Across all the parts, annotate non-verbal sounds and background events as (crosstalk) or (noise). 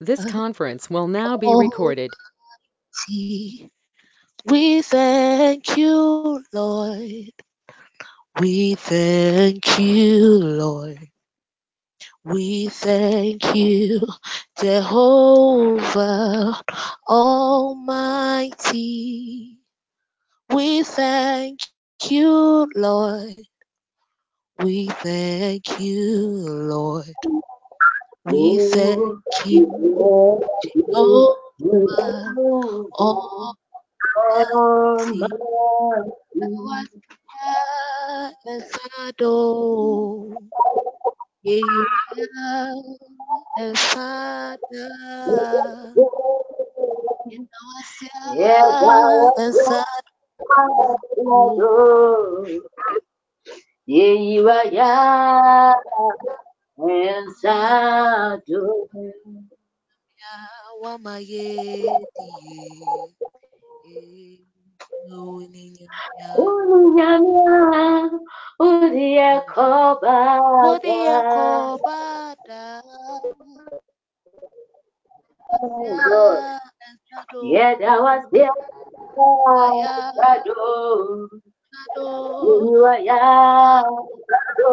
This uh, conference will now be oh, recorded. We thank you, Lord. We thank you, Lord. We thank you, Jehovah Almighty. We thank you, Lord. We thank you, Lord. We thank you, Jehovah Almighty. You are the shadow. You are the Father. You are the Yeah, are Yes, I do. Unyanya, udia koba, da. Yeah, that was there. Kado, unyanya, kado.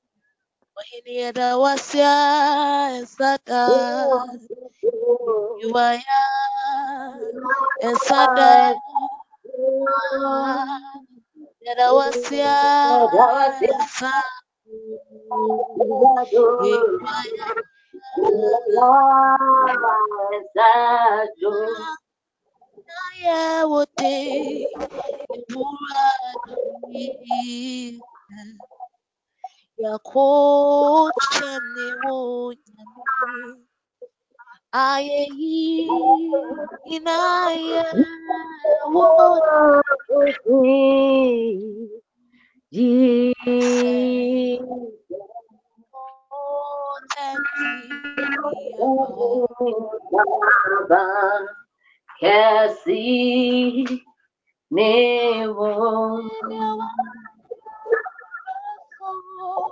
Wahinira wasya esaka iwaya esada yara wasya esa iwaya ya wote yakochene wonyane ayeyi inaye Baba kasi ne wonyane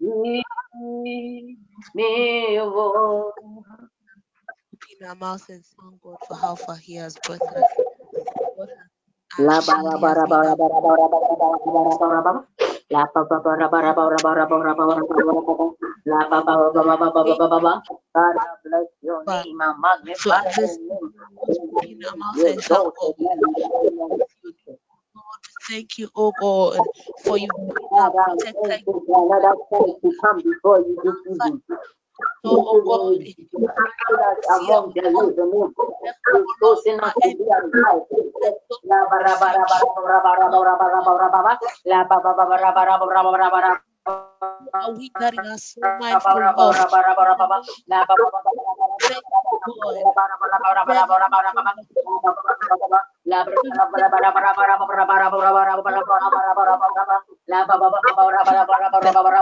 me, me, oh our mouth and thank God for how far He has brought us. Thank you, oh God, for you. thank you for you've you. So. La are?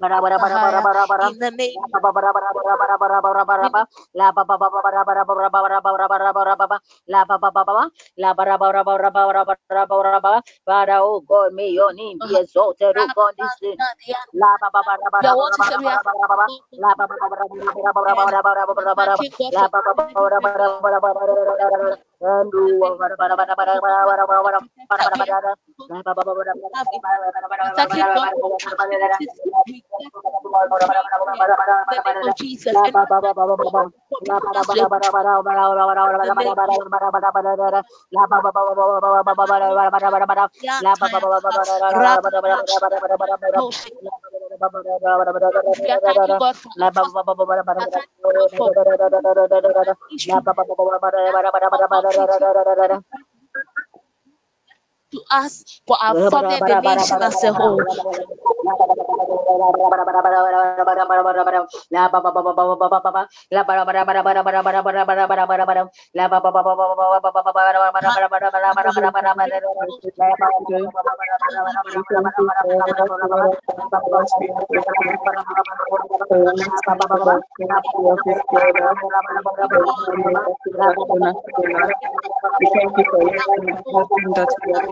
Father, in the name of Father, oh God, may your name be exalted, oh God, this day. Your word is we have La Touching God, Jesus. We are thankful, God, for for I thank you, God, for I thank you, Jesus. I thank you, Father, for treating to us for our family the nation as a whole. Thank you for everything that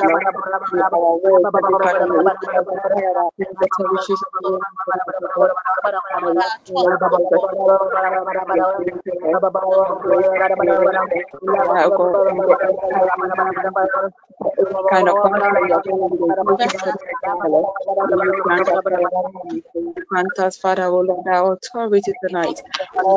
Lord, you. We of you, of. We kind of you're the You grant us. You Father, O Lord, our authority tonight. In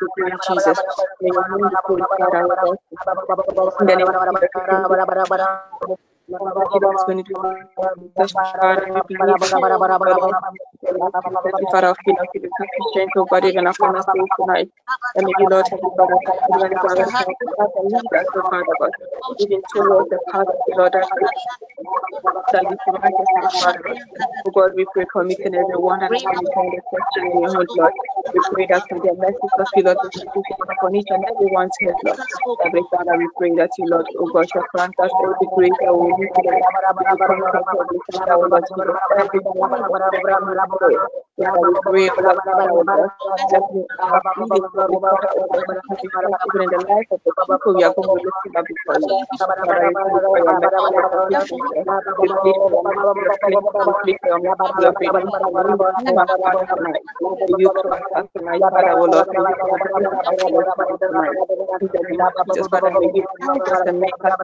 the name of Jesus, Father, may you praise you you. In the name of Jesus, we thank Heavenly Father, of King of Kings, we thank you, God, even upon us all tonight. And may you, Lord, Heavenly Father, Heavenly Father, help us and lead us, O Even show us the path the Lord that we shall be Father Oh God, we pray for meeting everyone and every kind of question in your Lord. We pray that for their mercy, for you, Lord, we pray for each and everyone's head, Lord. Heavenly Father, we pray that you, Lord, oh God, shall grant us all the grace that we need to do pray. In the life of the people we are going to be looking before you. Father, we pray for your mercy, your forgiveness, we pray your faithfulness, we pray your faithfulness, we pray for the name make us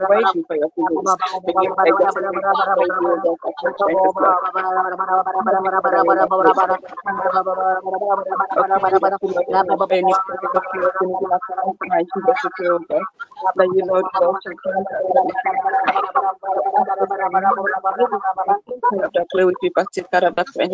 for your Any spirit of fear, any last information that you feel that that you know to also Directly with you, but take care of that friend.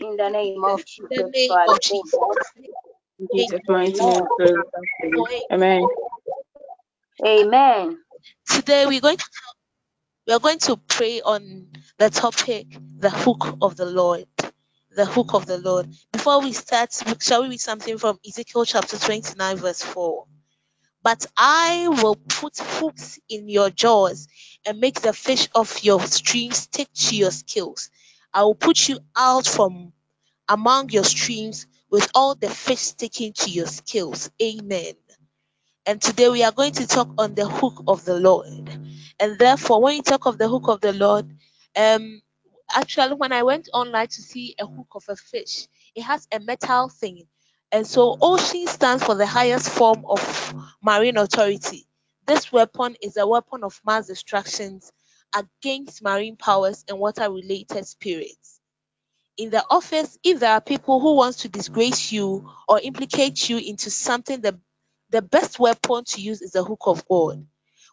In the name of the Jesus name Christ. Jesus. In Jesus' mighty name, pray. Amen. Amen. Today we're going to we are going to pray on the topic, the hook of the Lord. The hook of the Lord. Before we start, shall we read something from Ezekiel chapter 29, verse 4? But I will put hooks in your jaws and make the fish of your streams stick to your scales. I will put you out from among your streams with all the fish sticking to your scales. Amen. And today we are going to talk on the hook of the Lord. And therefore, when you talk of the hook of the Lord, um, actually, when I went online to see a hook of a fish, it has a metal thing. And so, ocean stands for the highest form of marine authority. This weapon is a weapon of mass destruction against marine powers and water related spirits. In the office, if there are people who want to disgrace you or implicate you into something, the, the best weapon to use is the hook of God.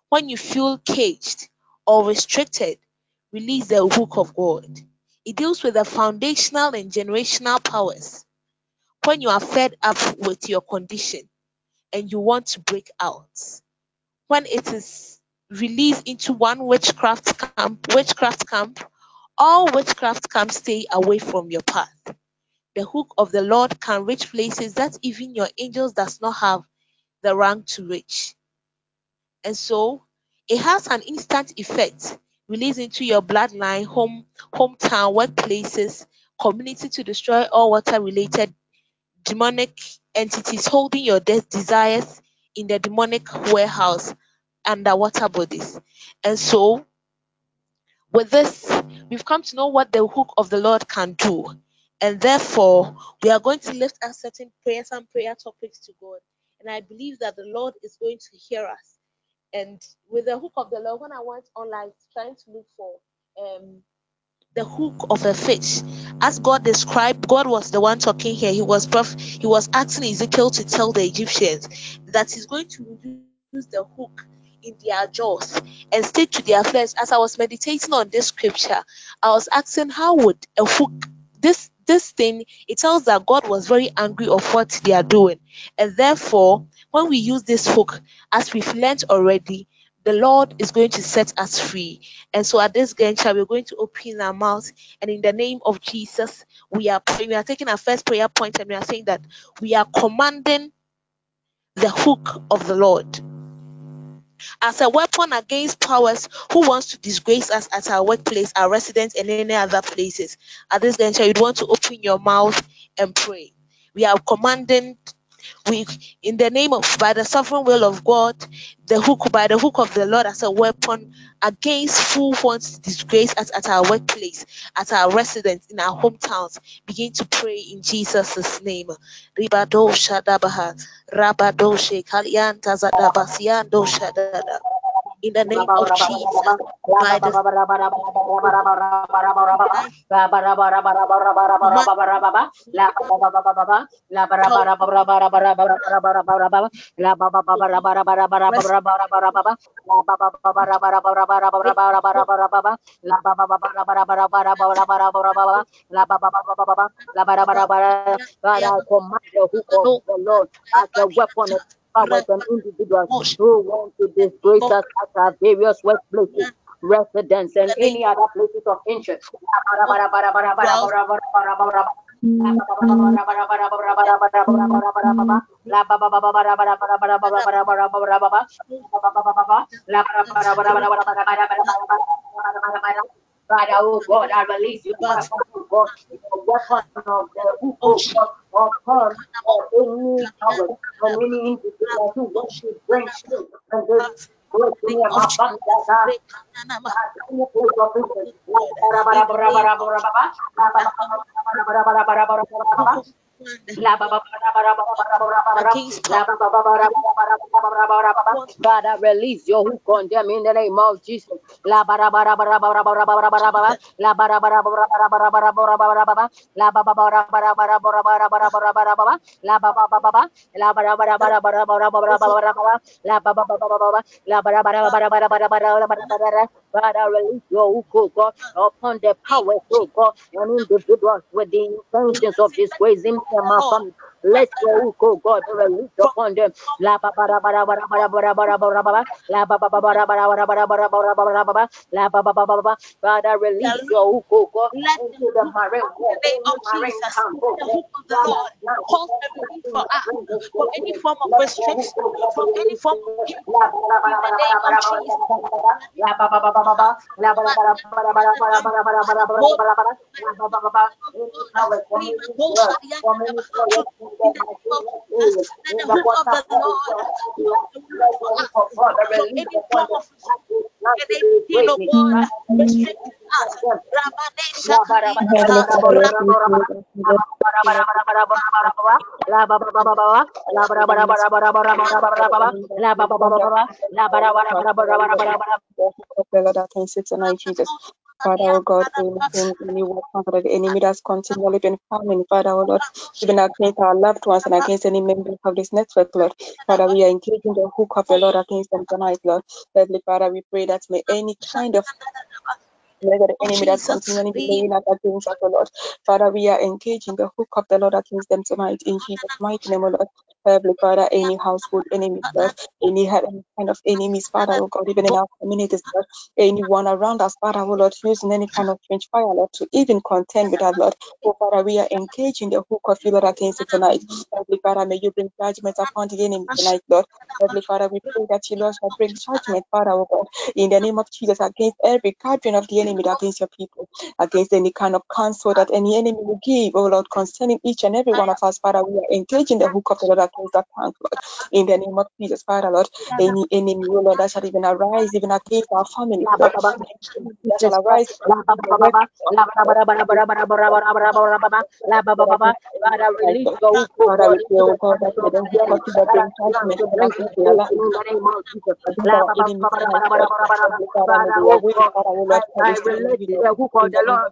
When you feel caged or restricted, release the hook of God. It deals with the foundational and generational powers. When you are fed up with your condition and you want to break out, when it is released into one witchcraft camp, witchcraft camp, all witchcraft camps stay away from your path. The hook of the Lord can reach places that even your angels does not have the rank to reach. And so it has an instant effect, released into your bloodline, home, hometown, workplaces, community to destroy all water related demonic entities holding your de- desires in the demonic warehouse underwater bodies. And so with this, we've come to know what the hook of the Lord can do. And therefore, we are going to lift up certain prayers and prayer topics to God. And I believe that the Lord is going to hear us. And with the hook of the Lord, when I went online trying to look for um, the hook of a fish, as God described, God was the one talking here. He was prof- he was asking Ezekiel to tell the Egyptians that he's going to use the hook in their jaws and stick to their flesh. As I was meditating on this scripture, I was asking how would a hook this this thing it tells that God was very angry of what they are doing, and therefore when we use this hook, as we've learned already, the Lord is going to set us free. And so at this juncture, we're going to open our mouths and in the name of Jesus, we are praying. We are taking our first prayer point and we are saying that we are commanding the hook of the Lord as a weapon against powers who wants to disgrace us at our workplace, our residence, and any other places. At this juncture, you'd want to open your mouth and pray. We are commanding we in the name of by the sovereign will of God, the hook by the hook of the Lord as a weapon against who wants disgrace us at our workplace, at our residence, in our hometowns. Begin to pray in Jesus' name. Ribado Shadabaha, Rabado Shadada. In the name of Jesus, by the command the hook of the Lord as a weapon of powers and individuals who want to disgrace us at our various workplaces, residence, and any other places of interest. God, oh God, I release you, God, God, the weapon of the hook of God, upon any power and any individual who wants to bring shame and this Lord, to me, my family, that any place of interest. God, I release your who condemn in the name of Jesus. La bara bara bara bara bara bara bara bara la bara bara bara bara bara bara bara bara bara la bara bara bara bara bara bara bara bara bara bara la bara bara bara la bara bara bara bara bara bara bara bara la bara bara bara la bara bara bara bara bara bara bara bara God, I release your hook, upon the power, oh God, and individuals with the intentions of disgracing 哦。Let your hook, oh God, release upon them. La ba ba ba ba ba ba ba ba ba ba ba La ba ba ba ba ba ba ba ba ba ba ba La ba ba ba ba ba. Father, release your hook, oh God, into the marine world. Jesus, the hook of the Lord calls everything for us from any form of restriction, from any form of in the name of Jesus. La ba ba ba ba ba ba. La ba ba ba ba ba ba ba ba ba ba ba the you, of the of the Lord of of Jesus. Father, oh God, anything, any weapon that the enemy that's continually been farming, Father, oh Lord, even against our loved ones and against any members of this network, Lord. Father, we are engaging the hook of the Lord against them tonight, Lord. Heavenly Father, we pray that may any kind of Lord, the enemy that's continually playing up against us, Lord. Father, we are engaging the hook of the Lord against them tonight in Jesus' mighty name, Lord have, Father, any household enemies, Lord, any, have any kind of enemies, Father, oh God, even in our communities, Lord, anyone around us, Father, oh Lord, using any kind of strange fire, Lord, to even contend with us, Lord. Oh Father, we are engaging the hook of you, Lord, against it tonight. Heavenly Father, may you bring judgment upon the enemy tonight, Lord. Heavenly Father, we pray that you, Lord, shall bring judgment, Father, oh God, in the name of Jesus, against every guardian of the enemy against your people, against any kind of counsel that any enemy will give, oh Lord, concerning each and every one of us, Father, we are engaging the hook of the Lord against that punk, Lord. In the name of Jesus, Father, Lord, any enemy, Lord, that shall even arise, even against our family, Lord, that shall arise. I will the the Lord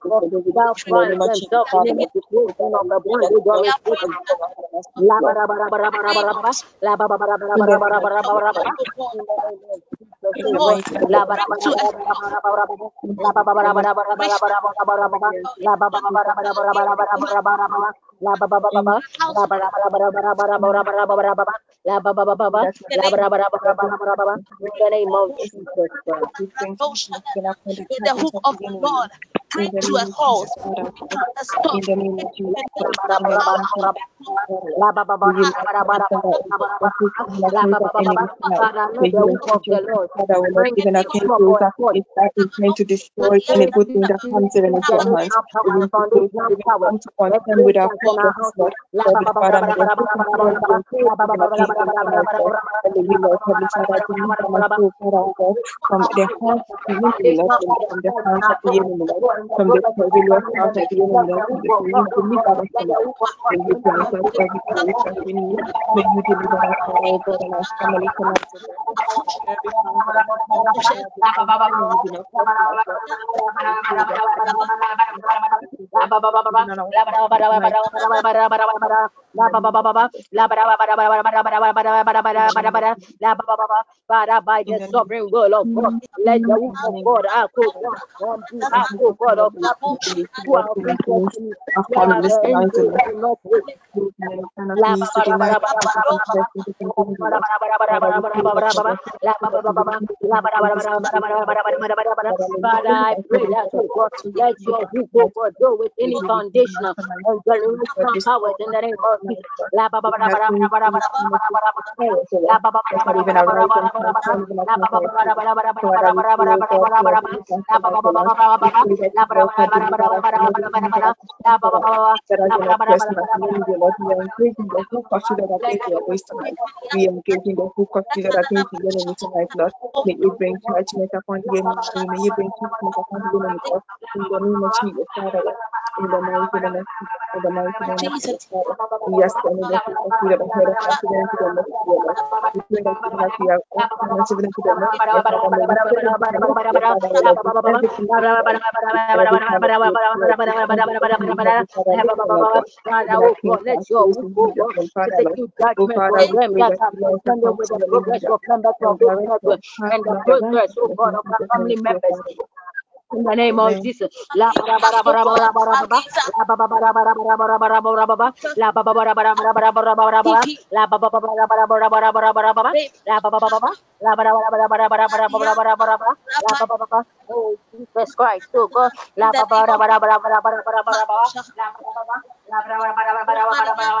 The in the name of Jesus, the hook of God, bring to a halt, a stop. To destroy any good thing that comes even into our hands. We come to contend with our purpose, Lord. Father, Father, we will establish our kingdom and our soul, from the hands of the enemy, Lord, from the hands of the enemy, Lord from the pavilion out again and Lord, from the pain to lift our family. You grant us every grace that we need, may you deliver us from all God and our family from our God. We pray La ba ba ba ba ba La ba ba ba ba. ba ba ba ba ba ba ba ba ba ba. La ba ba ba ba. Father, I pray that oh God, let your hook, oh God, go with any foundational and generational powers in the name of Lord, the We you the Jesus, we are. We are the the the the the the y hasta en el sentido de hacer la silencio de los cielos. Y tiene que aquí a un silencio de los cielos. Para para para para para para para para para para para para in the name of Jesus. La ba ba ba ba ba ba la ba ba ba ba ba ba ba ba. la ba ba ba ba ba ba ba ba. la ba ba ba ba ba ba ba ba. bara ba ba ba ba ba ba ba ba. bara ba ba ba ba ba ba ba ba. la ba ba ba ba oh Jesus Christ oh la ba ba ba ba ba ba ba ba. la ba ba ba ba ba ba ba ba. bara ba ba ba ba ba ba bara ba ba ba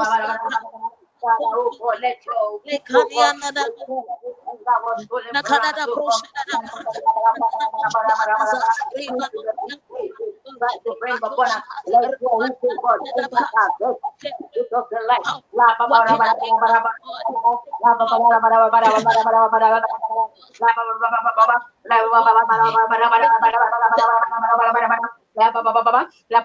ba ba ba ba ba. La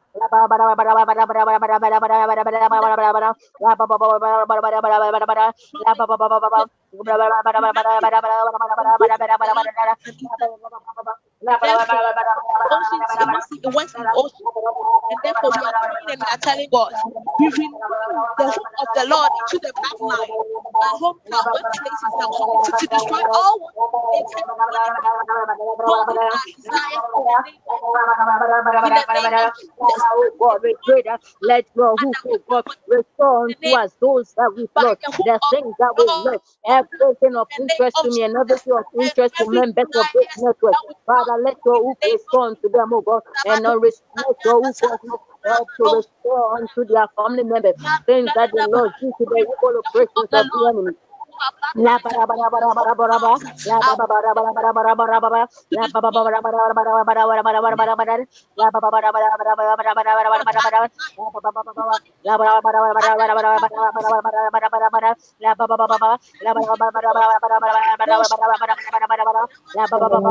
went in the ocean. And therefore we are praying and we are telling God, we the hope of the Lord into the bloodline, our hometown, workplaces, our community to destroy all in the name of in the name of Jesus. Oh God, we pray that let your hope, oh God, the unto name us those that we've lost, the hook the things that we lost, everything of in interest to me and everything of interest to members of this network. we Father, let your in hope the name of restore unto them, oh God, and not let your God help to restore unto their family members things that they lost due to the evil the of the enemy. Our La bloodlines, bara bara bara bara bara bara la our bara bara bara bara bara bara bara la bara bara bara bara bara bara bara bara bara bara bara la bara bara bara bara bara bara bara bara bara bara bara la bara bara bara la bara bara bara bara bara bara bara bara bara bara bara bara la bara bara bara la bara bara bara bara bara bara bara bara bara bara bara bara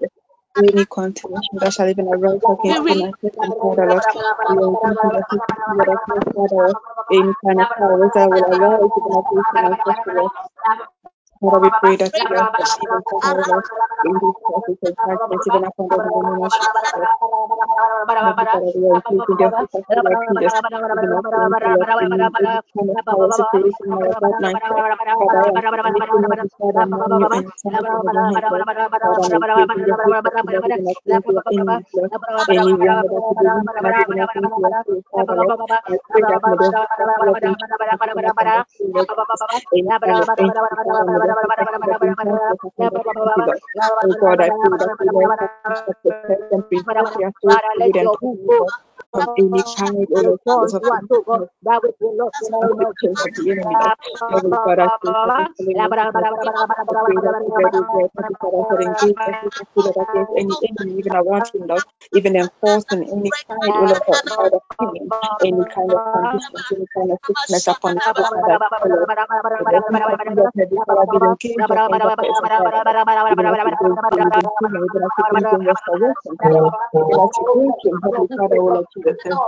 la Unicorn Telefonda Sullivan arrives at a supermarket and Todorov learns that a Unicorn of Power, that will a lot. Father, we pray that you help us even to hold us in this process of darkness, even upon the name of Jesus. Thank you, Father, we are including them to such a like leaders, even after we pray that we need this kind of power to create in our right mind. Father, I am lifting up this Father, my new and sound of the hand, Lord. Father, I pray to your faith that you have been akin to your enemies, Lord. The enemy that you believe in has been akin to your faith, Father, Lord. I pray that may the Father, Lord, in Jesus' name, Lord, this is a prayer of faith, Father, Lord. Oh God, I pray that we Lord, protect and preserve their souls, food, and food, Lord from any child or the cause of God, of I pray that any even enforcing any kind of God, any kind of condition, any kind of sickness upon us, the test,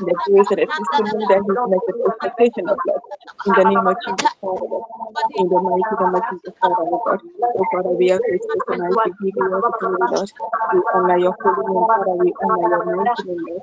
that is that testimony that is like the expectation of God. In the name of Jesus, Father, in the mighty name of Jesus, Father, Lord God. Oh, Father, we are grateful tonight. We give you all the glory, Lord. We honor your holy name, Father. We honor your mighty name, Lord.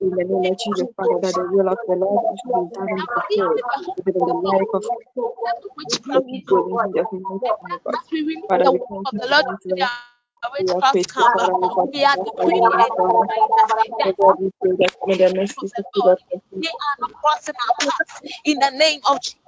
in the name of Jesus, Father, that the will of the Lord is to be done in the within the life of the we thank you are crossing our in the name of Jesus.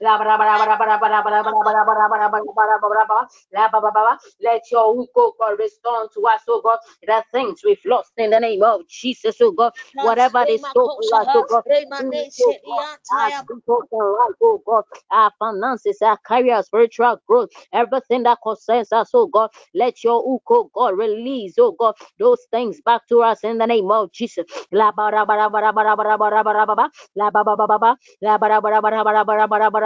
Let your hookah God respond to us, oh God, the things we've lost in the name of Jesus, oh God. Whatever they stole from us, oh God, our finances, our career, spiritual growth, everything that concerns us, oh God, let your hookah God release, oh God, those things back to us in the name of Jesus. La ba ra ba ra ba ra ba ra ba ra ba ra ba ra ba ba la ba ba ba ba ba la ba ra ba ra ba ra ba ra ba ra ba ra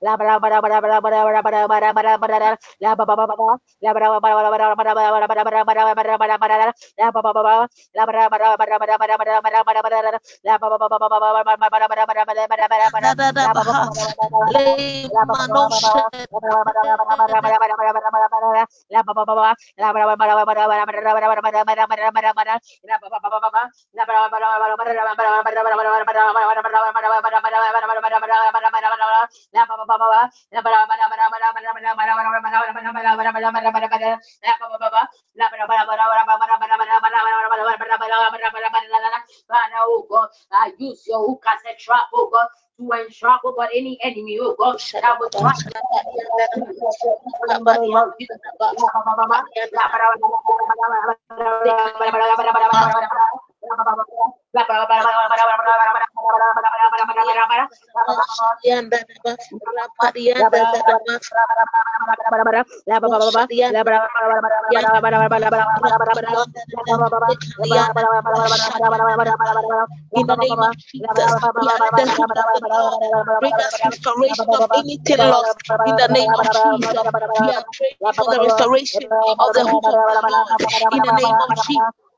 la Oh God, I use your hook as a trap, oh God, to entrap, oh God, any enemy, oh God, In the name of Jesus, we are the hook of. Bring us restoration of anything lost. In the name of Jesus, we are praying for the restoration of the hook of Lord. In the name of Jesus.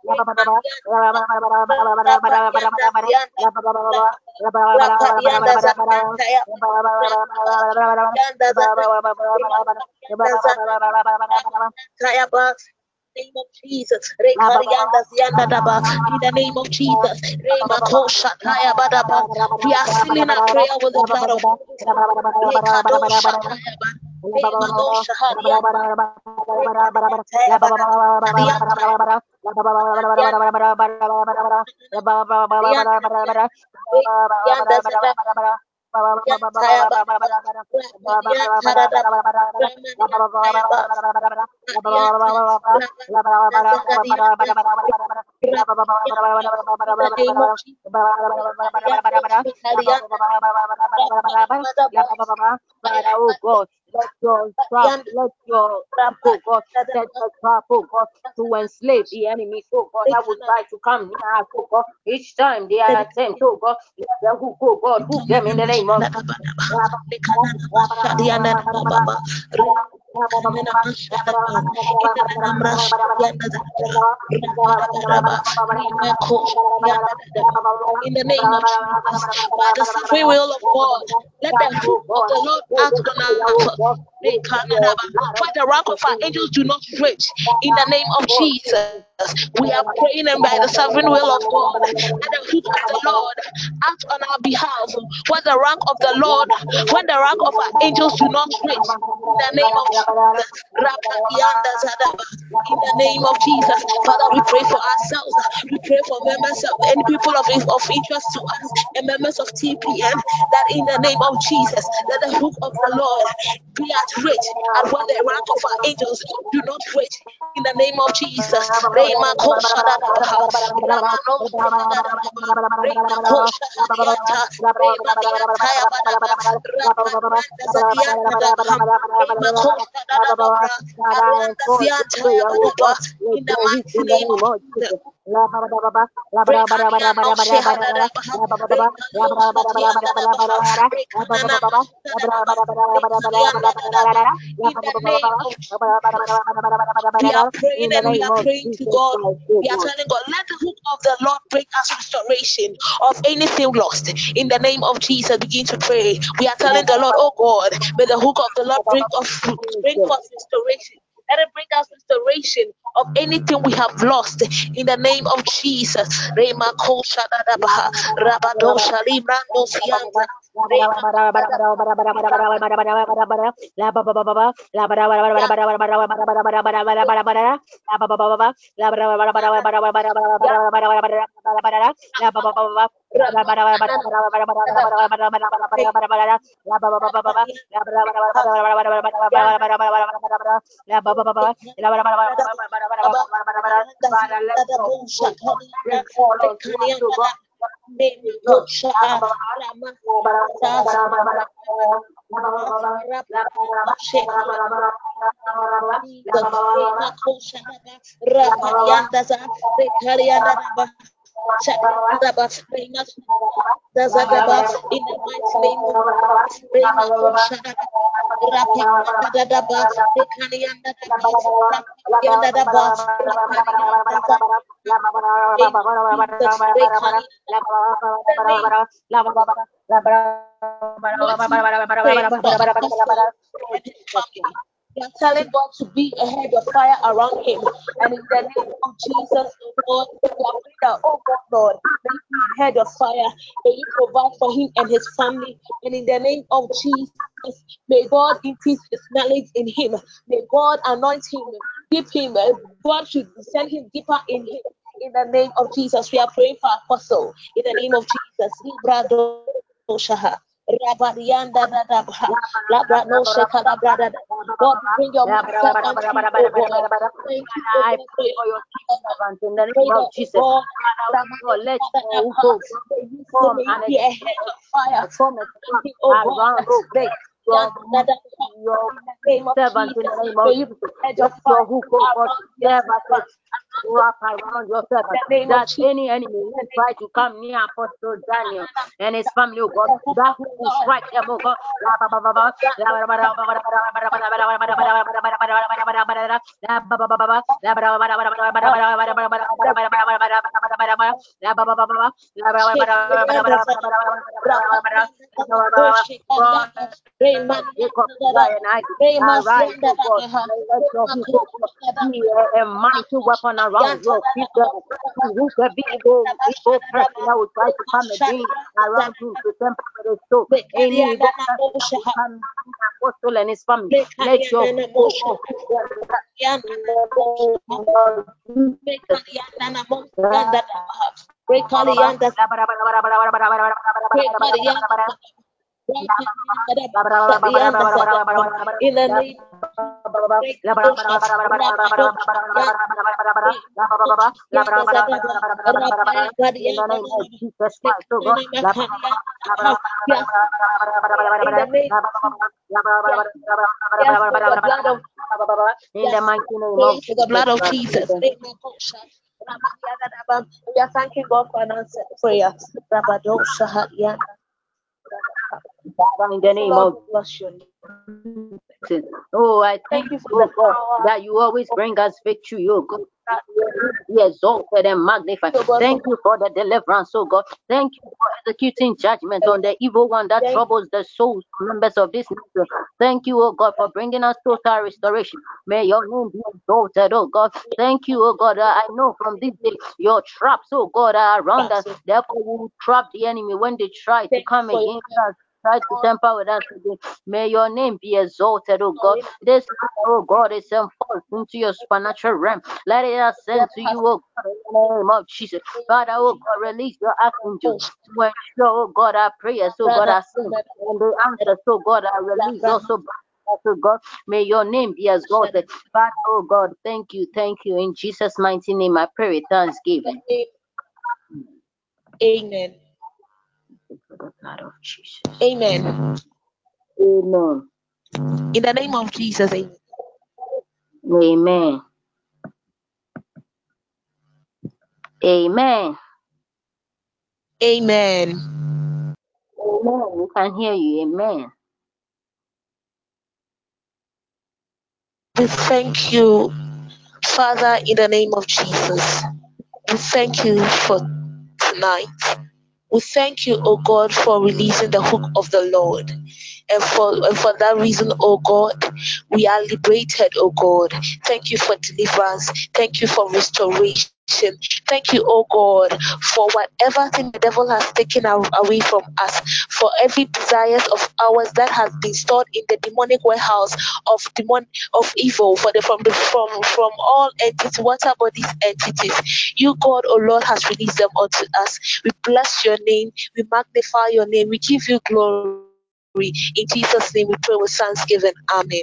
saya name of Jesus. In the name of Jesus. Remako shataya badaba. We are sealing our prayer with the blood of Jesus. Rekado shataya ba. Remano shaharianda. Rekariantaya badaba. Kariantaya. Kariantaya. Rekarianda zadaba. Yantaya badaba. Ramadiantaya badaba. Ramadiantaya badaba. In the name of Father, oh God, let your trap, let your trap, oh God, set the trap, oh God, to enslave the enemy, oh God, that would try to come near us, oh God, each time they are attempt, oh God, let the hook, oh God, hook them in the name of in the name of Jesus, by the free will of God, let the the Lord act on us. For the rank of our angels do not reach in the name of Jesus. We are praying and by the sovereign will of God, let the hook of the Lord act on our behalf. When the rank of the Lord, when the rank of our angels do not reach, in the name of Jesus. In the name of Jesus, Father, we pray for ourselves. We pray for members of any people of, of interest to us and members of TPN that in the name of Jesus, that the hook of the Lord be at reach and when the rank of our angels do not reach in the name of Jesus. Rema. In the mighty name of Jesus. In the name of Jesus. We are praying and we are praying to God. Oh We are telling God, let the hook of the Lord bring us restoration of anything lost. In the name of Jesus, begin to pray. We are telling the Lord, oh God, may the hook of the Lord bring us bring forth restoration. Let it bring us restoration of anything we have lost in the name of Jesus. Father, let oh. Zazadaba, in the mighty name of Jesus, Rema Koshadaba, Rapayanda Dadaba, Rekanianda Daba, Rapayanda Daba, Rekanianda Daba, name of Jesus, Rekanianda the name want to pray for Apostle and his family. We are telling God to be a head of fire around him. And in the name of Jesus, God, we are praying that, oh God, Lord, may you be a head of fire. May you provide for him and his family. And in the name of Jesus, may God increase his knowledge in him. May God anoint him, give him, God should send him deeper in him. In the name of Jesus, we are praying for Apostle. In the name of Jesus, Librado Shaha. Rabarianda Labra no Shekada Brada. God, bring your man servant you, God. Thank you, I pray for your servant in the name of Jesus. Father, let your hook may you form may you and be a head of fire. form a Thank around, your, your name of servant in the name of you Jesus. be a hedge of fire your hook, oh God, around your serve as a servant. wrap around yourself that any enemy who try to come near Apostle Daniel and his family, oh God, that who will strike them, oh God. And I arise, oh God, let your people be a, mighty weapon around your people. Who could be evil, evil person that try to come again around you to temper his soul. Any evil person that will come apostle and his family. Let your people in the in the of Jesus God. Mighty name of the blood of Jesus. We are thanking God for an answered prayer. Father, in the name of Lord, bless your name. Jesus. Oh, I thank you oh God, that you always bring us victory, oh God. Be exalted and magnified. Thank you for the deliverance, oh God. Thank you for executing judgment on the evil one that troubles the souls of members of this nation. Thank you, oh God, for bringing us total restoration. May your name be exalted, oh God. Thank you, oh God. I know from this day your traps, oh God, are around us. Therefore, we will trap the enemy when they try to come against us. To tamper with us today. May your name be exalted, oh God. This, oh God, is enforced into your supernatural realm. Let it ascend to you, oh God, in the name of Jesus. Father, oh God, release your archangels to ensure, oh God, our prayers, oh God, are sent. And the answers, oh God, are released also. Oh God, may your name be exalted. Father, oh God, thank you, thank you. In Jesus' mighty name, I pray with thanksgiving. Amen. For the blood of Jesus. Amen. Amen. In the name of Jesus. Amen. Amen. Amen. Amen. Amen. We can hear you. Amen. We thank you, Father, in the name of Jesus. We thank you for tonight. We thank you, O God, for releasing the hook of the Lord. And for, and for that reason, O God, we are liberated, O God. Thank you for deliverance. Thank you for restoration. Thank you, oh God, for whatever thing the devil has taken a- away from us, for every desires of ours that has been stored in the demonic warehouse of demon of evil, for the from the from from all entities, whatever these entities, you God, oh Lord, has released them unto us. We bless your name, we magnify your name, we give you glory. In Jesus' name we pray with thanksgiving. Amen.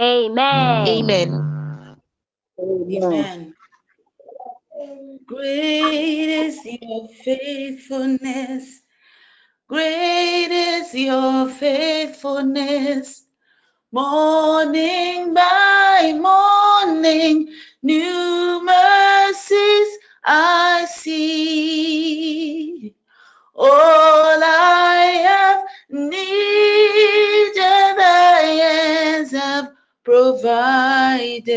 Amen. Amen. Amen. Amen. Great is your faithfulness. Great is your faithfulness. Morning by morning, new mercies I see. All I have needed, thy hands have provided.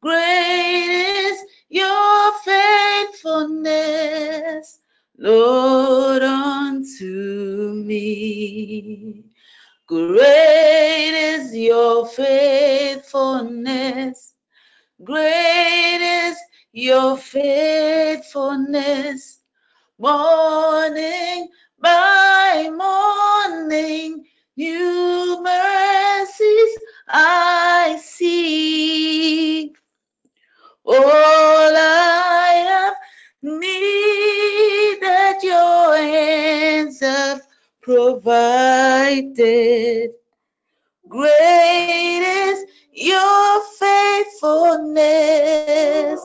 Great is your faithfulness, Lord, unto me. Great is your faithfulness. Great is your faithfulness. Morning by morning, new mercies I see. All I have needed, your hands have provided. Great is your faithfulness,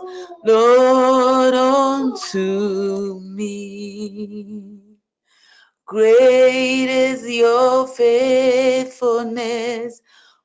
Lord, unto me. Great is your faithfulness,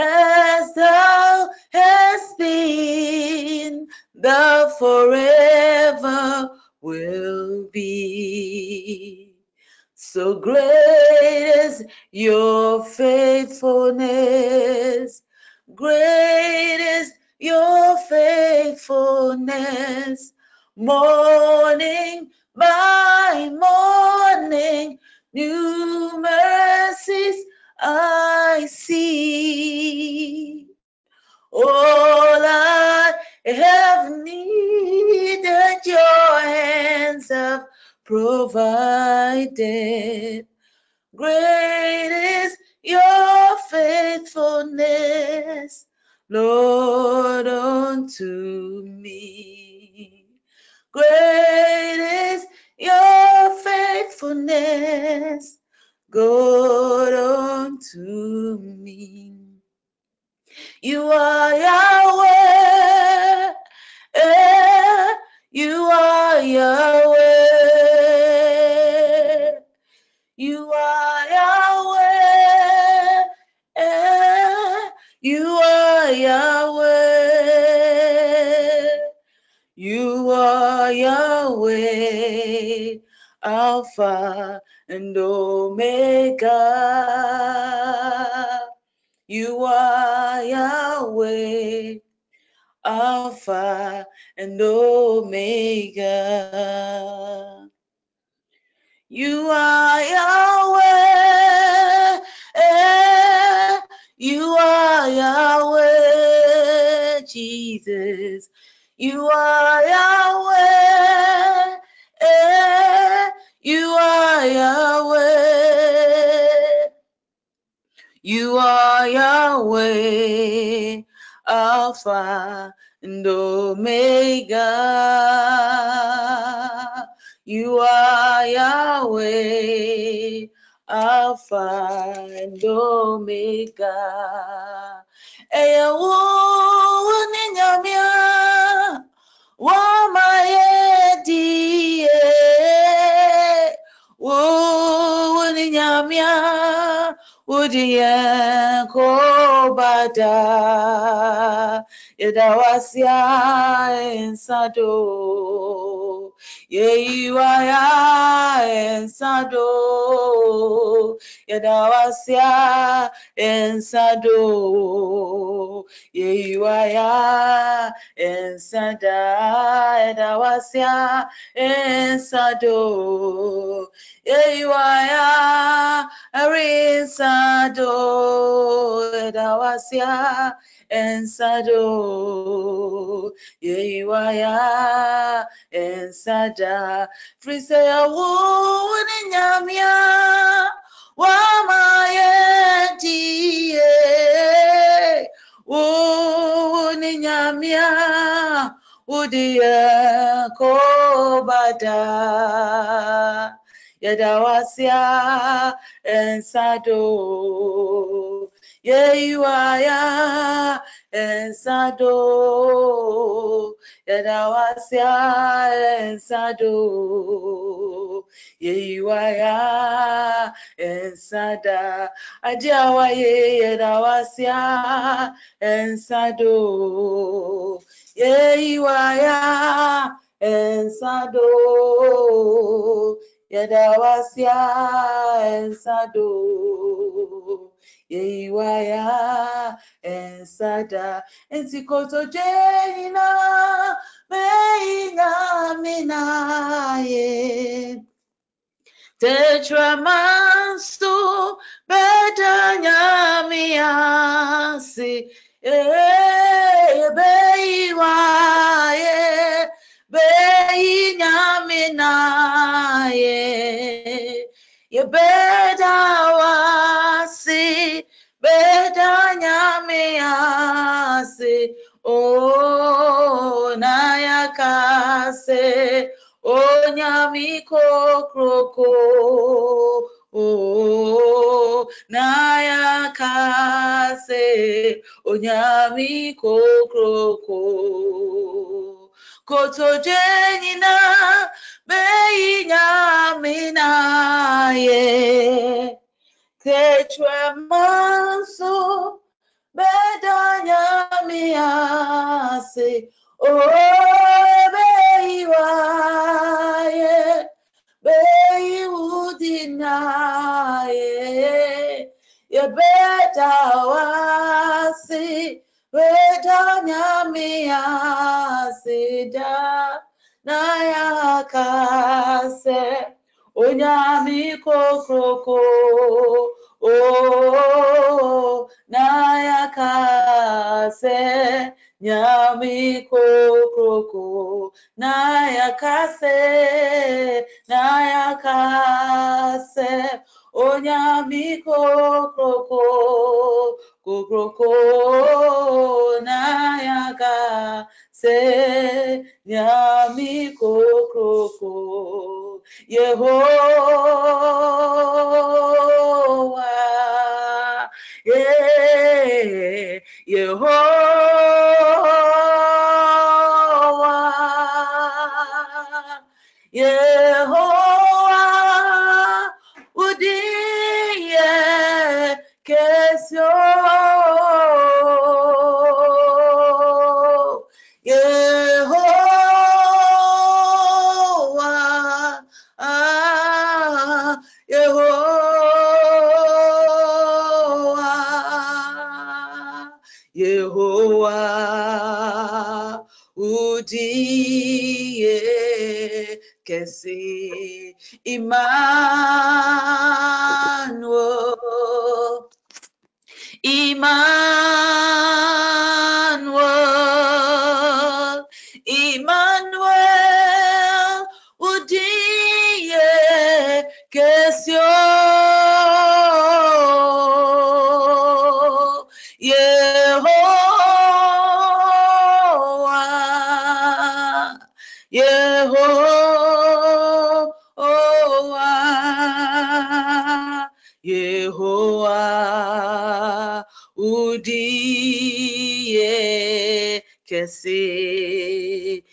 As thou hast been, thou forever will be. So great is your faithfulness, great is your faithfulness. Morning by morning, new mercies I see. All I have needed, your hands have provided. Great is your faithfulness, Lord, unto me. Great is your faithfulness, God unto me. You are Yahweh. Eh, you are Yahweh. You are Yahweh. Eh, you are Yahweh. You are Yahweh, Alpha and Omega. You are Yahweh, Alpha and Omega. You are Yahweh, eh, you are Yahweh, Jesus. You are Yahweh, eh, you are Yahweh. You are Yahweh, Alpha and Omega. You are Yahweh, Alpha and Omega. Eyawo ninyamia wa mayedie wo ninyamia udiye kobada yedawasia ensado yeiwaya ensado yedawasia ensado. Yeiwaya ensada yedawasia ensado yeiwaya arinsado yedawasia ensado yeiwaya ensada friseyawo ne nyamia wamayedie wo ne nyamia udiye kobada yadawasia ensado. Yeiwaya ensado. Yadawasia ensado. Yeiwaya ensada. Ajiawaye yadawasia ensado. Yeiwaya ensado yadawasia ensado yeiwaya ensada. Ensikotojeina meinaminaye tetramansto bedanyamiasi ebeiwaye beinyaminaye yebedawasi bedanyamiasi o nayakasi kokroko oh naya kase onyami kokroko koto jenina beyi nyamina ye kechwe manso bedanya miase obeiwaye beiudinaye yebedawasi bedanya miase da nayakase onyami kokroko oh nayakase nyami kokroko nayakase nayakase onyami kokroko kokroko nayakase nyami kokroko Yehovah, yeah, kesi Emmanuel. Emmanuel, Emmanuel, udiye kesyo. Yehovah, Yehovah, udiye kesi.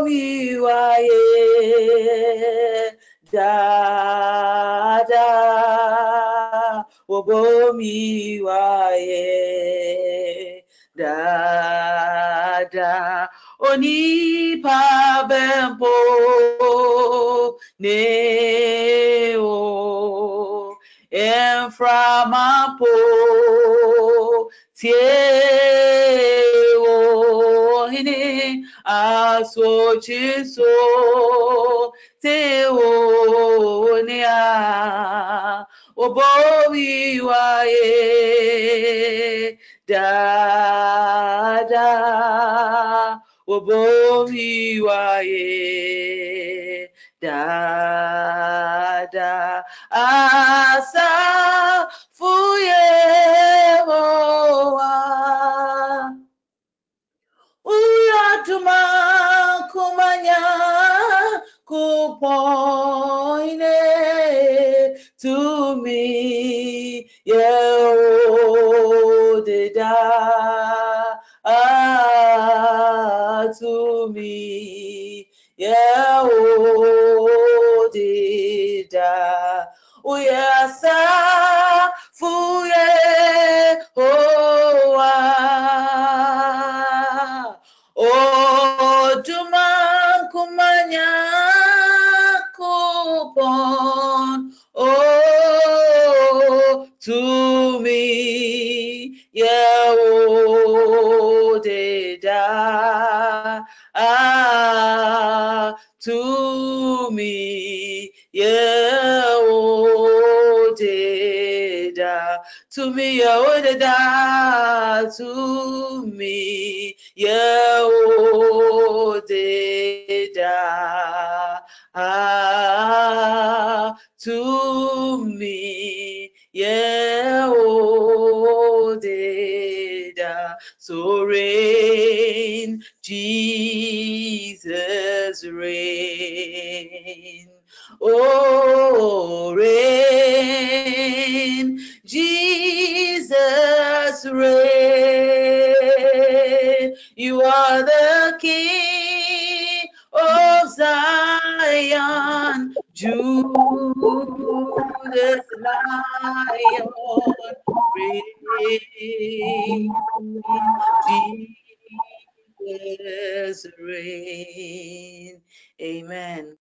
Obomi waye dada obomi waye dada onipa bempo ne o enframapo tie asochiso te o ni a obowi waye dada obowi waye dada asa fuye hoa. Uyatuma anya could point to me. Yeah, did ah, to me. Yeah, did Oh, yes, ah, ah to me yaodida to me yaodida to me yaodida ah to me yaodida so reign Jesus reign Oh, reign, Jesus reign. You are the King of Zion, Judah's Lion, reign, Jesus reign. Amen.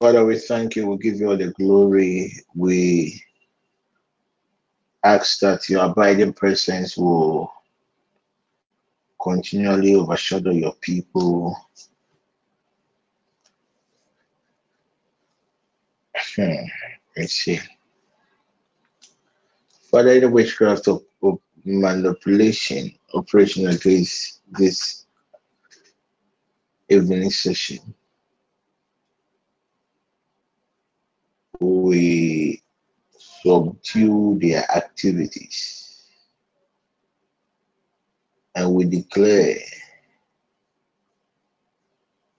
Father, we thank you. We give you all the glory. We ask that your abiding presence will continually overshadow your people. Hmm. Let's see. Father, any witchcraft of, of manipulation, operation against this evening session, we subdue their activities. And we declare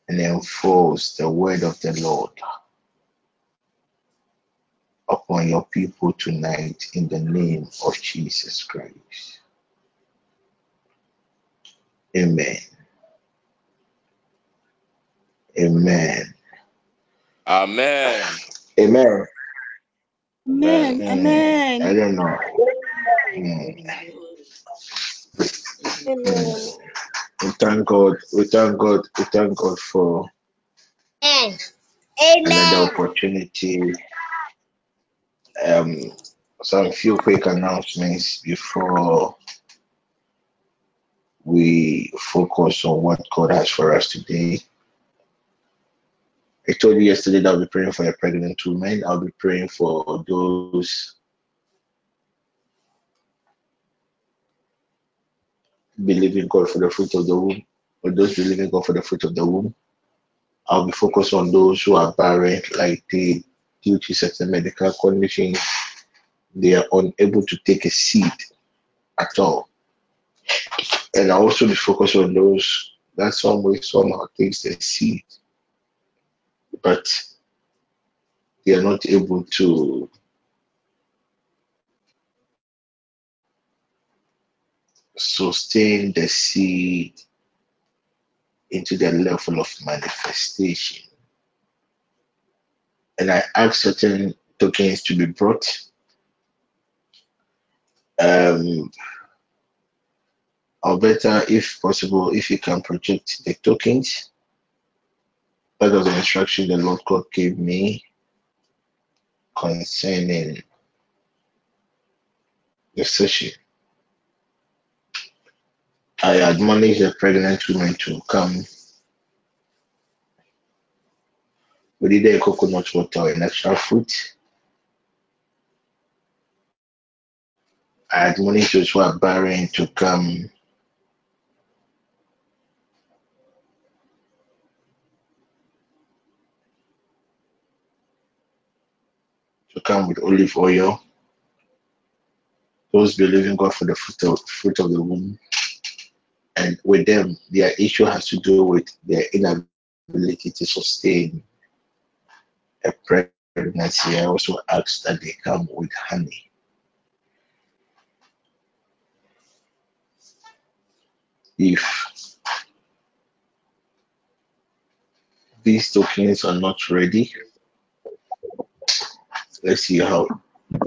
and enforce the word of the Lord upon your people tonight in the name of Jesus Christ. Amen. Amen. Amen. Amen. Amen. Amen. I don't know. Amen. mm. We thank God. We thank God. We thank God for another opportunity. Um, some few quick announcements before we focus on what God has for us today. I told you yesterday that I'll be praying for a pregnant woman. I'll be praying for those believing God for the fruit of the womb, or those believing God for the fruit of the womb. I'll be focused on those who are barren, like they, due to certain medical conditions, they are unable to take a seed at all. And I'll also be focused on those that some way somehow takes the seed, but they are not able to sustain the seed into the level of manifestation. And I ask certain tokens to be brought. Um, or better, if possible, if you can project the tokens. That was the instruction the Lord God gave me concerning the session. I admonish the pregnant women to come with either a coconut water or an extra fruit. I admonish those who are barren to come to come with olive oil. Those believing God for the fruit of, fruit of the womb. And with them, their issue has to do with their inability to sustain a pregnancy. I also ask that they come with honey. If these tokens are not ready. Let's see how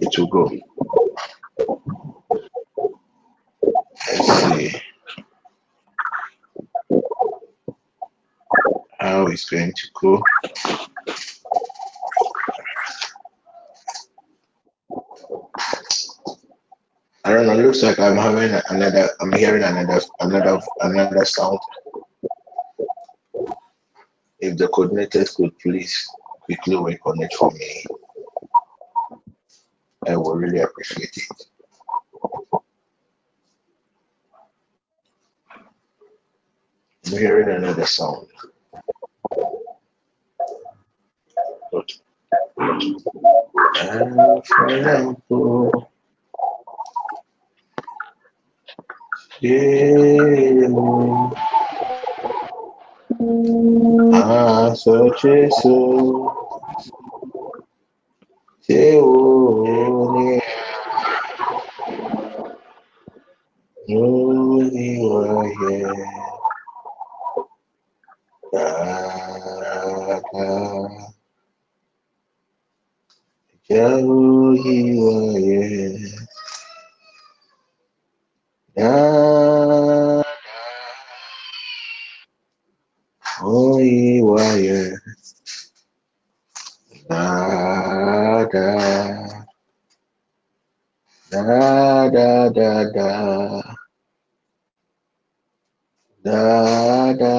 it will go. Let's see how it's going to go. I don't know. It Looks like I'm having another. I'm hearing another, another, another sound. If the coordinators could please quickly work on it for me, I would really appreciate it. I'm hearing another sound. And for example, yeah, ah, such a soul, te one, Yoni waye, da, da, Yoni waye, da, da, da, da, da, da, da. Da da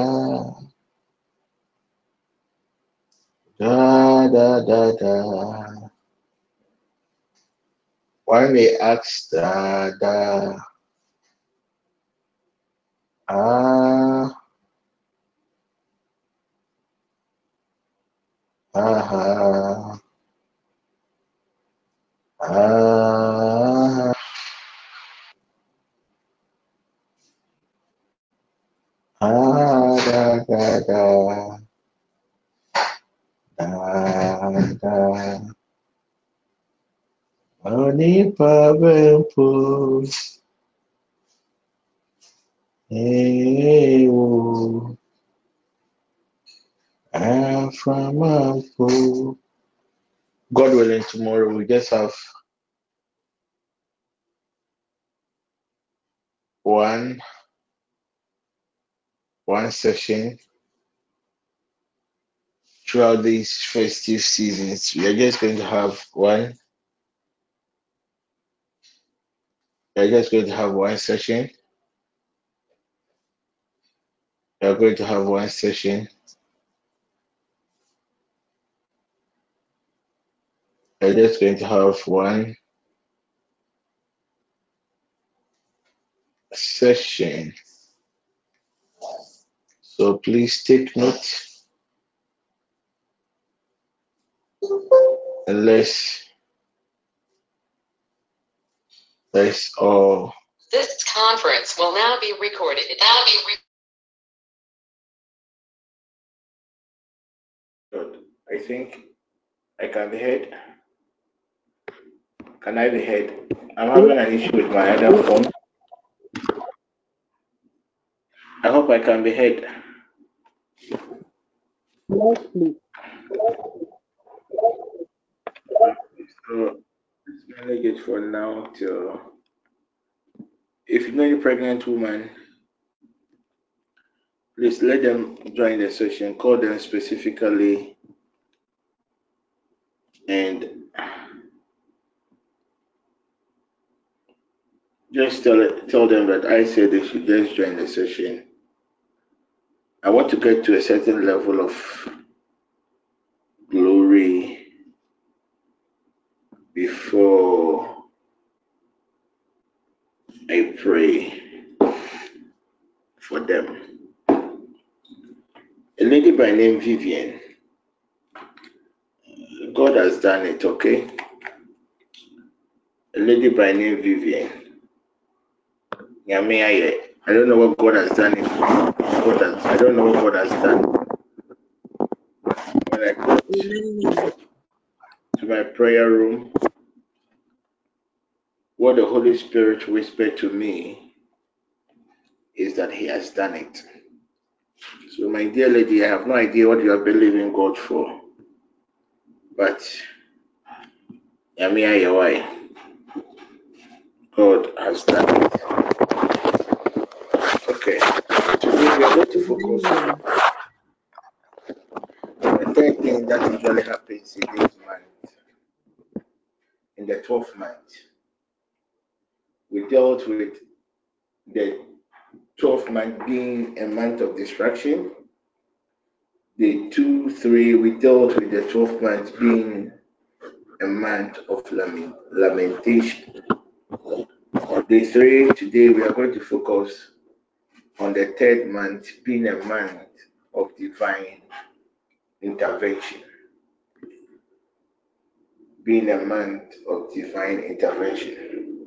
da da da da. Why may ask da da ah ah ah ah da da da da da. Oni pabempo ewo aframampo. God willing, tomorrow we just have one one session throughout these festive seasons. We are just going to have one. We are just going to have one session. We are going to have one session. We are just going to have one session. So please take note and let's let's all This conference will now be recorded. Now be Good. I think I can be heard. Can I be heard? I'm having an issue with my other phone. I hope I can be heard. Yes, please. So let's manage it for now till if you know any pregnant woman, please let them join the session. Call them specifically and just tell tell them that I said they should just join the session. I want to get to a certain level of glory before I pray for them. A lady by name Vivian. God has done it, okay? A lady by name Vivian. Ayɛ. I don't know what God has done. It. God has, I don't know what God has done. I got to my prayer room, what the Holy Spirit whispered to me is that He has done it. So my dear lady, I have no idea what you are believing God for. But Yami Ayawai, God has done it. Okay. Today we are going to focus on the third thing that usually happens in this month, in the 12th month. We dealt with the 12th month being a month of distraction. The two, three, we dealt with the 12th month being a month of lament, lamentation. Day three, today we are going to focus on the third month being a month of divine intervention. Being a month of divine intervention.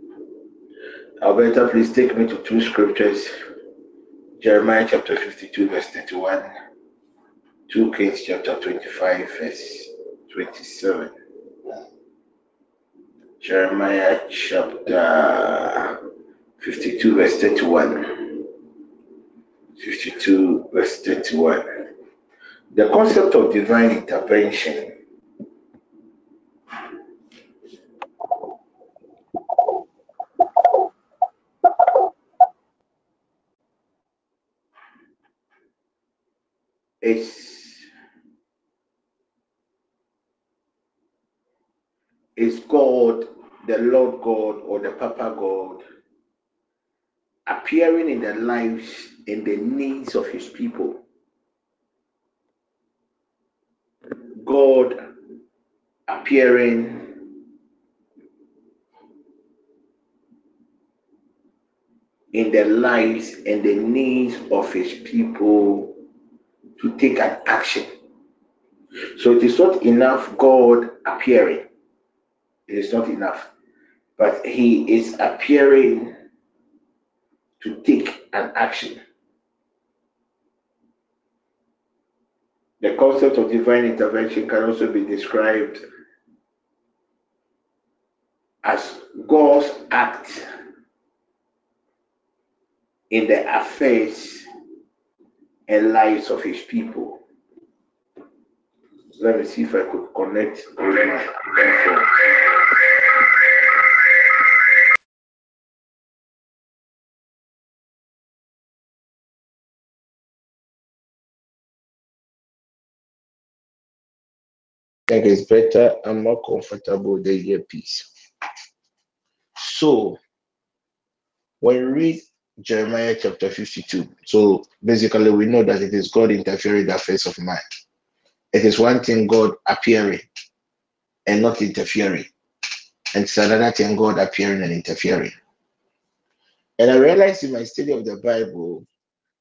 Alberta, please take me to two scriptures Jeremiah chapter 52, verse 31, 2 Kings chapter 25, verse 27. Jeremiah chapter 52, verse 31. 52, verse 31. The concept of divine intervention is, is God, the Lord God, or the Papa God appearing in the lives and the needs of his people. God appearing in the lives and the needs of his people to take an action. So it is not enough God appearing. It is not enough. But he is appearing to take an action. The concept of divine intervention can also be described as God's act in the affairs and lives of his people. Let me see if I could connect with my phone. I think it's better and more comfortable the earpiece. So, when we read Jeremiah chapter 52, so basically we know that it is God interfering in the affairs of man. It is one thing God appearing and not interfering, and it's another thing God appearing and interfering. And I realized in my study of the Bible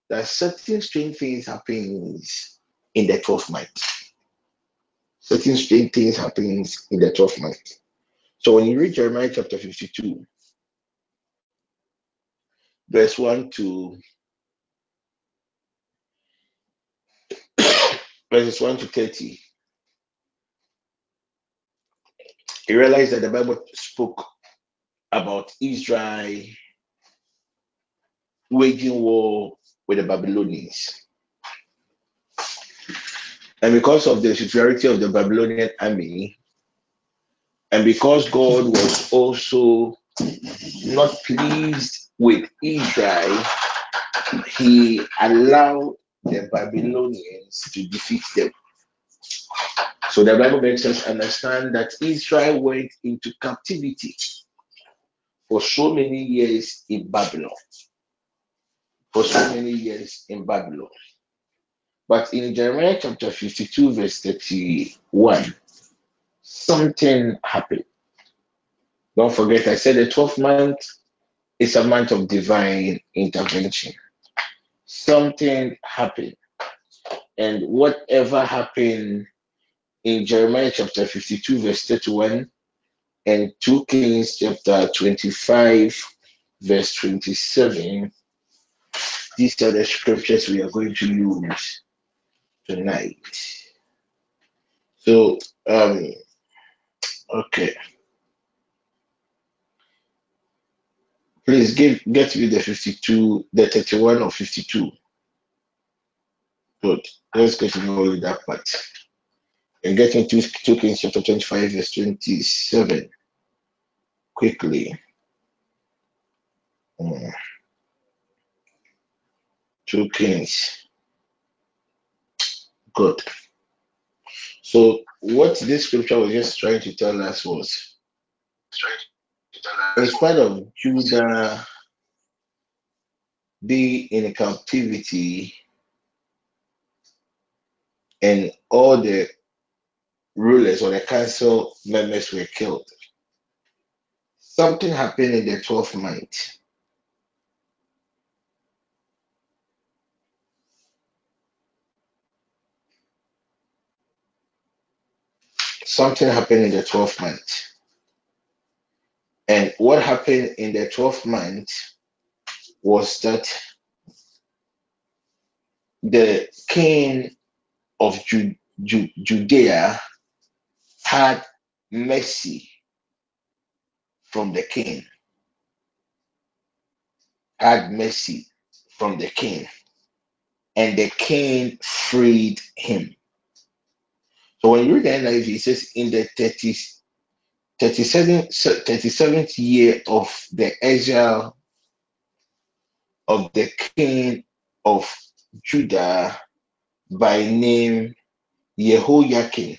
that certain strange things happens in the 12th month. Certain strange things happens in the 12th month. So when you read Jeremiah chapter 52, verse 1 to (coughs) verses 1 to 30, you realize that the Bible spoke about Israel waging war with the Babylonians. And because of the superiority of the Babylonian army, and because God was also not pleased with Israel, he allowed the Babylonians to defeat them. So the Bible makes us understand that Israel went into captivity for so many years in Babylon. For so many years in Babylon. But in Jeremiah chapter 52, verse 31, something happened. Don't forget, I said the 12th month is a month of divine intervention. Something happened. And whatever happened in Jeremiah chapter 52, verse 31, and 2 Kings chapter 25, verse 27, these are the scriptures we are going to use tonight. So, um, okay. Please give get me the 52, the 31 or 52. Good. Let's get to know that part. And get into 2 Kings chapter 25, verse 27 quickly. Mm. 2 Kings. Good. So, what this scripture was just trying to tell us was in spite of Judah being in captivity and all the rulers or the council members were killed, something happened in the 12th month. Something happened in the 12th month. And what happened in the 12th month was that the king of Ju- Ju- Judea had mercy from the king, had mercy from the king, and the king freed him. So when you read the NIV, it says, in the 30, 37, 37th year of the exile of the king of Judah by name Jehoiakim.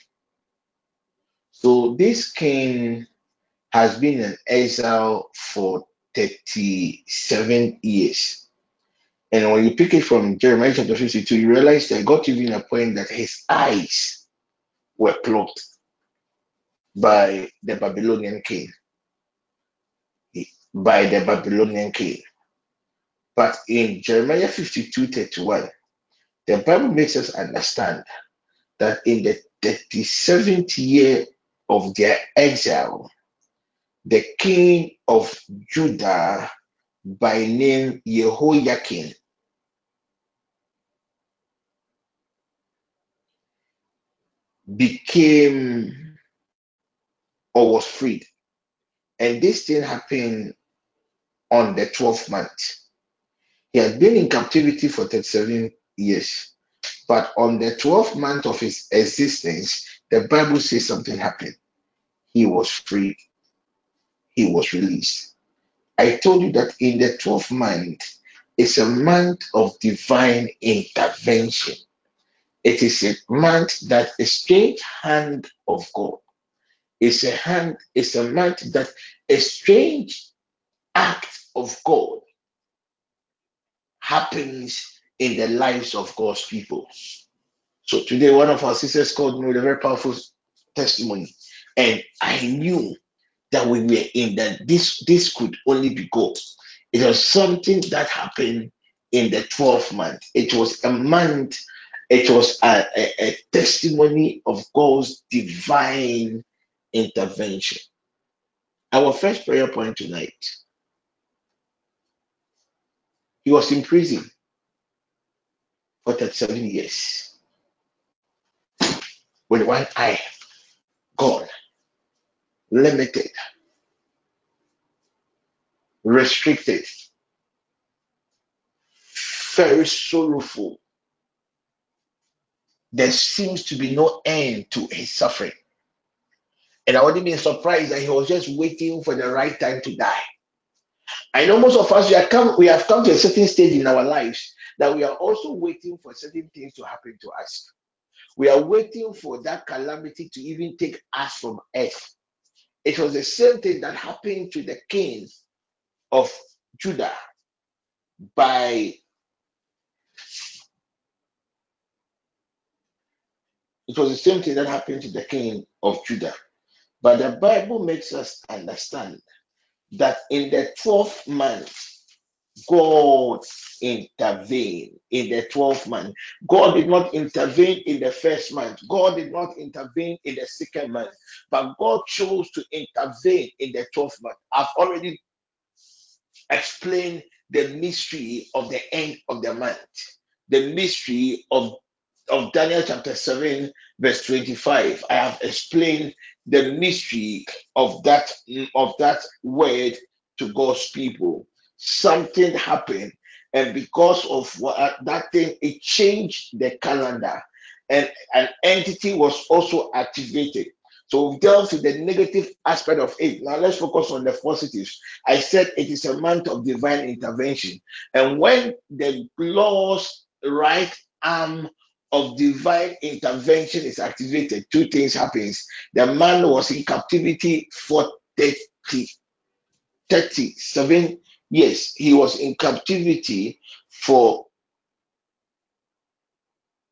So this king has been in exile for 37 years. And when you pick it from Jeremiah chapter 52, you realize that God even a point that his eyes were closed by the Babylonian king. By the Babylonian king. But in Jeremiah 52 31, the Bible makes us understand that in the 37th year of their exile, the king of Judah by name Jehoiakim became or was freed. And this thing happened on the 12th month. He had been in captivity for 37 years. But on the 12th month of his existence, the Bible says something happened. He was freed, he was released. I told you that in the 12th month is a month of divine intervention. It is a month that a strange hand of God is a hand, is a month that a strange act of God happens in the lives of God's people. So today, one of our sisters called me with a very powerful testimony, and I knew that we were in that this this could only be God. It was something that happened in the 12th month. It was a month, it was a, a, a testimony of God's divine intervention. Our first prayer point tonight. He was in prison for 37 years with one eye gone, limited, restricted, very sorrowful. There seems to be no end to his suffering. And I wouldn't be surprised that he was just waiting for the right time to die. I know most of us we have come we have come to a certain stage in our lives that we are also waiting for certain things to happen to us. We are waiting for that calamity to even take us from earth. It was the same thing that happened to the king of Judah by it was the same thing that happened to the king of Judah. But the Bible makes us understand that in the 12th month God intervened in the 12th month. God did not intervene in the first month. God did not intervene in the second month. But God chose to intervene in the 12th month. I've already explained the mystery of the end of the month, the mystery of of Daniel chapter 7, verse 25. I have explained the mystery of that of that word to God's people. Something happened and because of what, that thing, it changed the calendar, and an entity was also activated. So we delve to the negative aspect of it. Now let's focus on the positives. I said it is a month of divine intervention, and when the Lord's right arm of divine intervention is activated, two things happens. The man was in captivity for 30, 37 years. He was in captivity for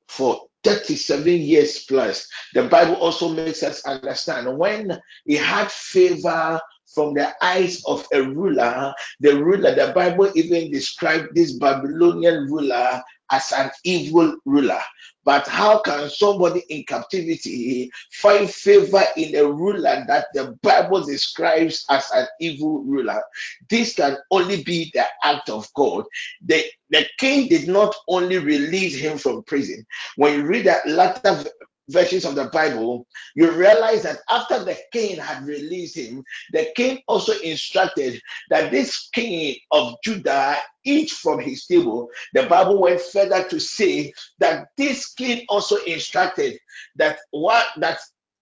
for 37 years plus. The Bible also makes us understand when he had favor from the eyes of a ruler, the ruler, the Bible even described this Babylonian ruler as an evil ruler. But how can somebody in captivity find favor in a ruler that the Bible describes as an evil ruler? This can only be the act of God. The, the king did not only release him from prison. When you read the latter versions of the Bible, you realize that after the king had released him, the king also instructed that this king of Judah eat from his table. The Bible went further to say that this king also instructed that what that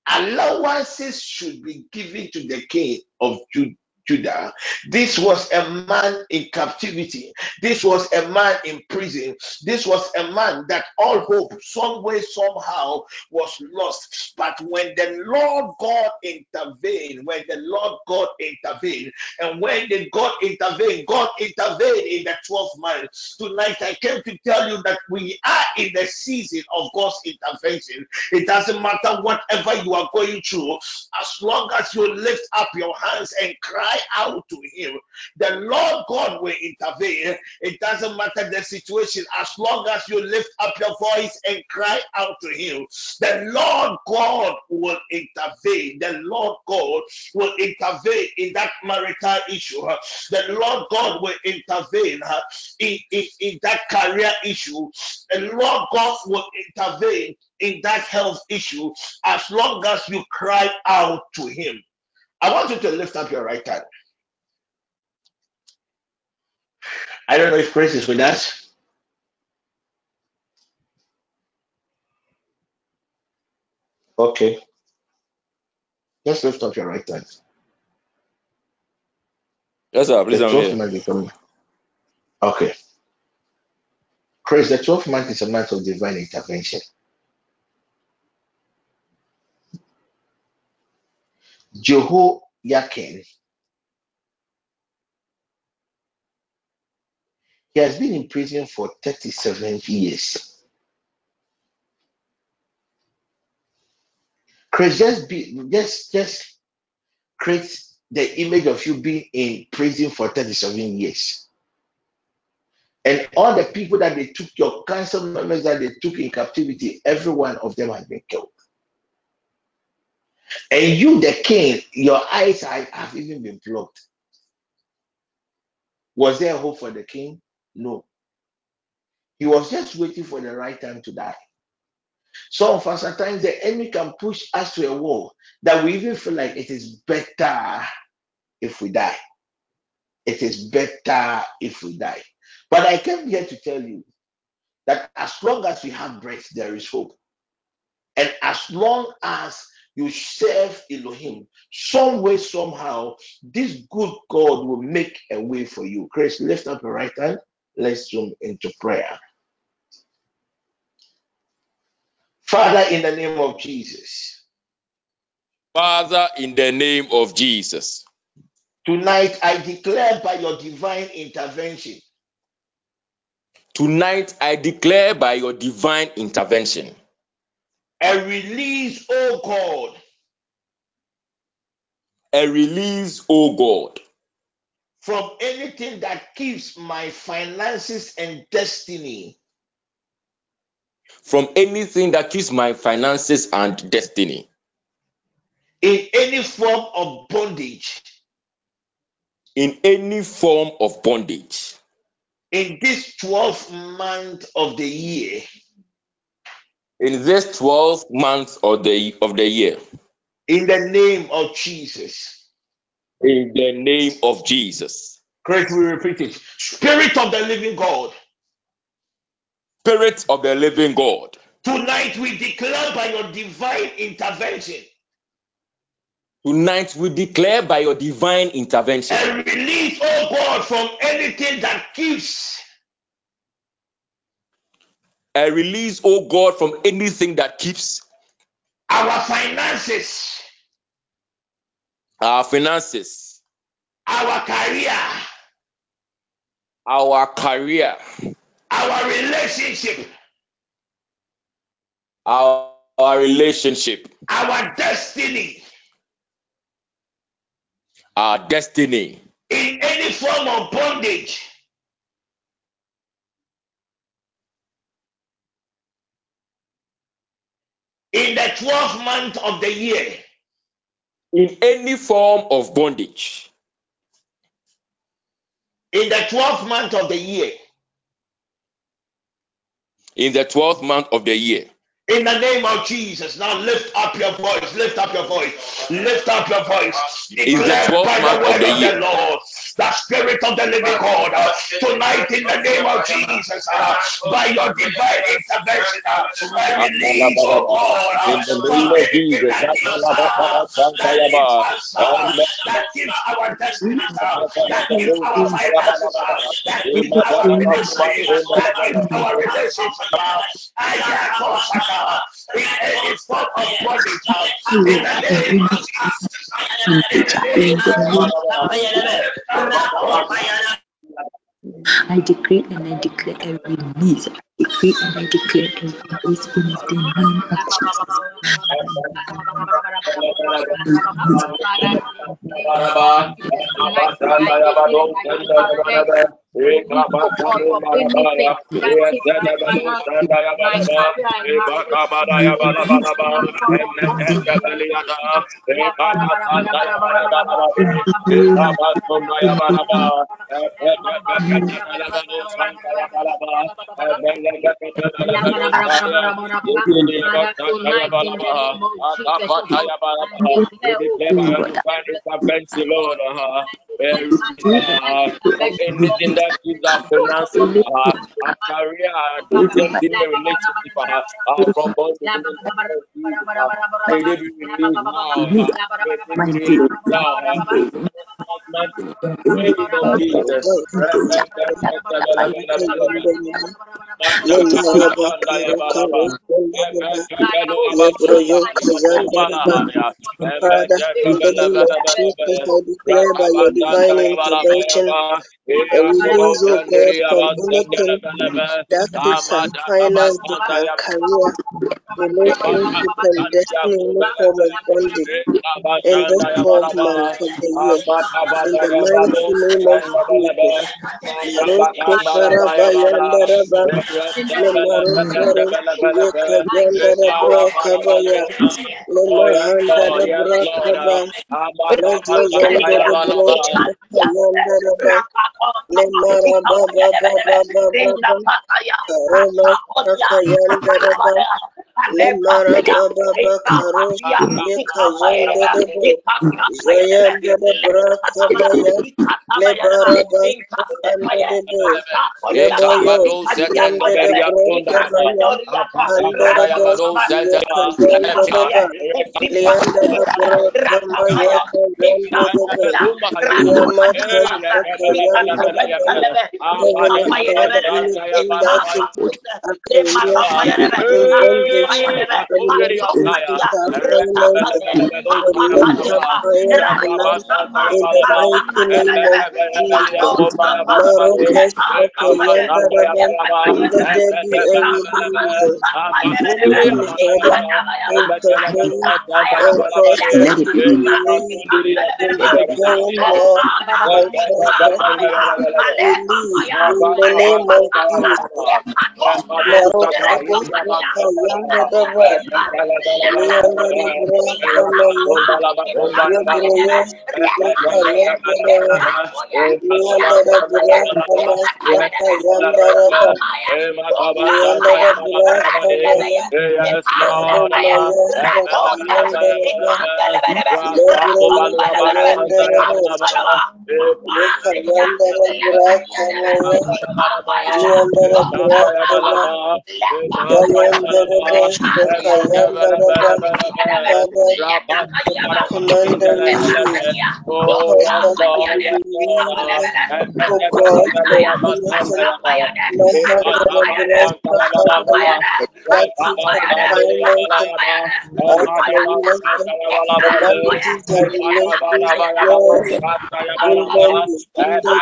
allowances should be given to the king of Judah. Judah. This was a man in captivity. This was a man in prison. This was a man that all hope, some way, somehow, was lost. But when the Lord God intervened, when the Lord God intervened, and when the God intervened, God intervened in the 12th month. Tonight, I came to tell you that we are in the season of God's intervention. It doesn't matter whatever you are going through, as long as you lift up your hands and cry out to Him, the Lord God will intervene. It doesn't matter the situation, as long as you lift up your voice and cry out to Him, the Lord God will intervene. The Lord God will intervene in that marital issue. The Lord God will intervene uh, in, in, in that career issue. The Lord God will intervene in that health issue as long as you cry out to Him. I want you to lift up your right hand. I don't know if Chris is with us. Okay, just lift up your right hand. Yes, sir. Please, The 12th here. month is coming. Okay. Chris, the 12th month is a month of divine intervention. Jehoiakim, he has been in prison for 37 years. Chris, just be just just create the image of you being in prison for 37 years. And all the people that they took, your council members that they took in captivity, every one of them has been killed. And you, the king, your eyes have, even been blocked. Was there hope for the king? No. He was just waiting for the right time to die. Some of us, at times, the enemy can push us to a wall that we even feel like it is better if we die. It is better if we die. But I came here to tell you that as long as we have breath, there is hope. And as long as you serve Elohim, some way, somehow, this good God will make a way for you. Chris, lift up your right hand. Let's zoom into prayer. Father, in the name of Jesus, Father, in the name of Jesus, tonight I declare by your divine intervention, tonight I declare by your divine intervention a release, oh God, a release, O God, from anything that keeps my finances and destiny. From anything that keeps my finances and destiny. In any form of bondage. In any form of bondage. In this 12th month of the year. In this 12 months of the of the year In the name of Jesus. in the name of Jesus Chris, we repeat it. Spirit of the living God. Spirit of the living God. Tonight we declare by your divine intervention Tonight we declare by your divine intervention and release, oh God, from anything that keeps a release, oh God, from anything that keeps our finances, our finances, our career, our career, our relationship, our, our relationship, our destiny. our destiny. In any form of bondage in the 12th month of the year. in any form of bondage In the 12th month of the year. in the 12th month of the year. In the name of Jesus. Now lift up your voice. Lift up your voice. Lift up your voice. In the 12th month of the of the year. Lord. The spirit of the living God. uh, tonight in the name of Jesus. uh, by your divine intervention. Uh, I release, oh God. uh, In the name of Jesus. that keeps uh, that keeps us, uh, that keeps our destinies, uh, that keeps our finances, uh, that keeps our ministry, that keeps our relationship. Uh, Ayatosaka, in any form of bondage, uh, in the name of Jesus, I decree and I declare a release. I decree and I declare a release in the name of Jesus. We declare by your divine intervention, Lord, uh, uh, from anything that gives our finances, uh, our career, our destiny, relationship, uh, uh, from bondage in the name of Jesus. May they be released now. May they be released now. In the first month, the name of Father, in the name of Jesus, I declare by your divine intervention a release, oh God, from anything that keeps our finances, our career, relationship, and destiny in the form of bondage in this 12th month of the year. In the mighty name of Jesus. Saraba Yandaraba Kabaya Yandarabra beria Let it. A release. Heavenly Father, intervene and cause there to be a release. Intervene, my Father, release in the name of Jesus. Marokabosaka yandadaba,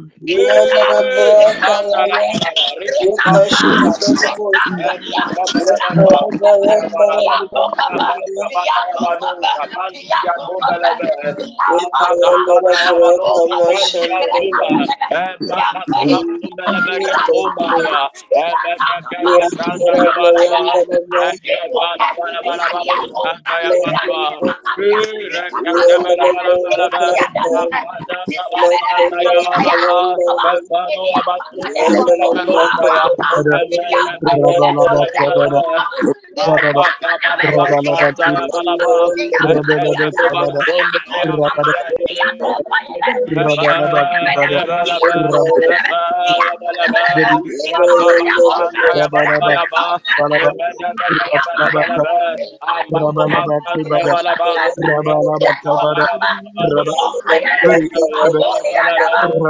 Maya Yukashindara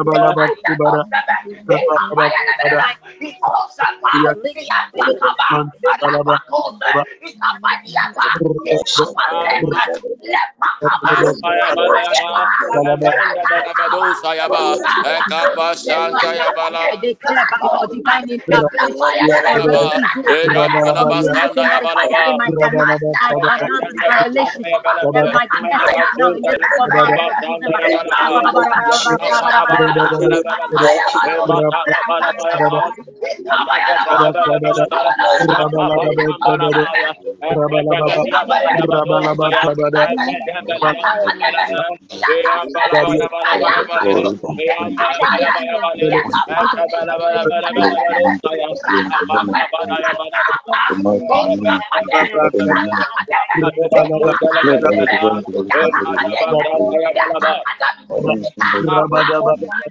Bosha Lekoba Yandara Thank.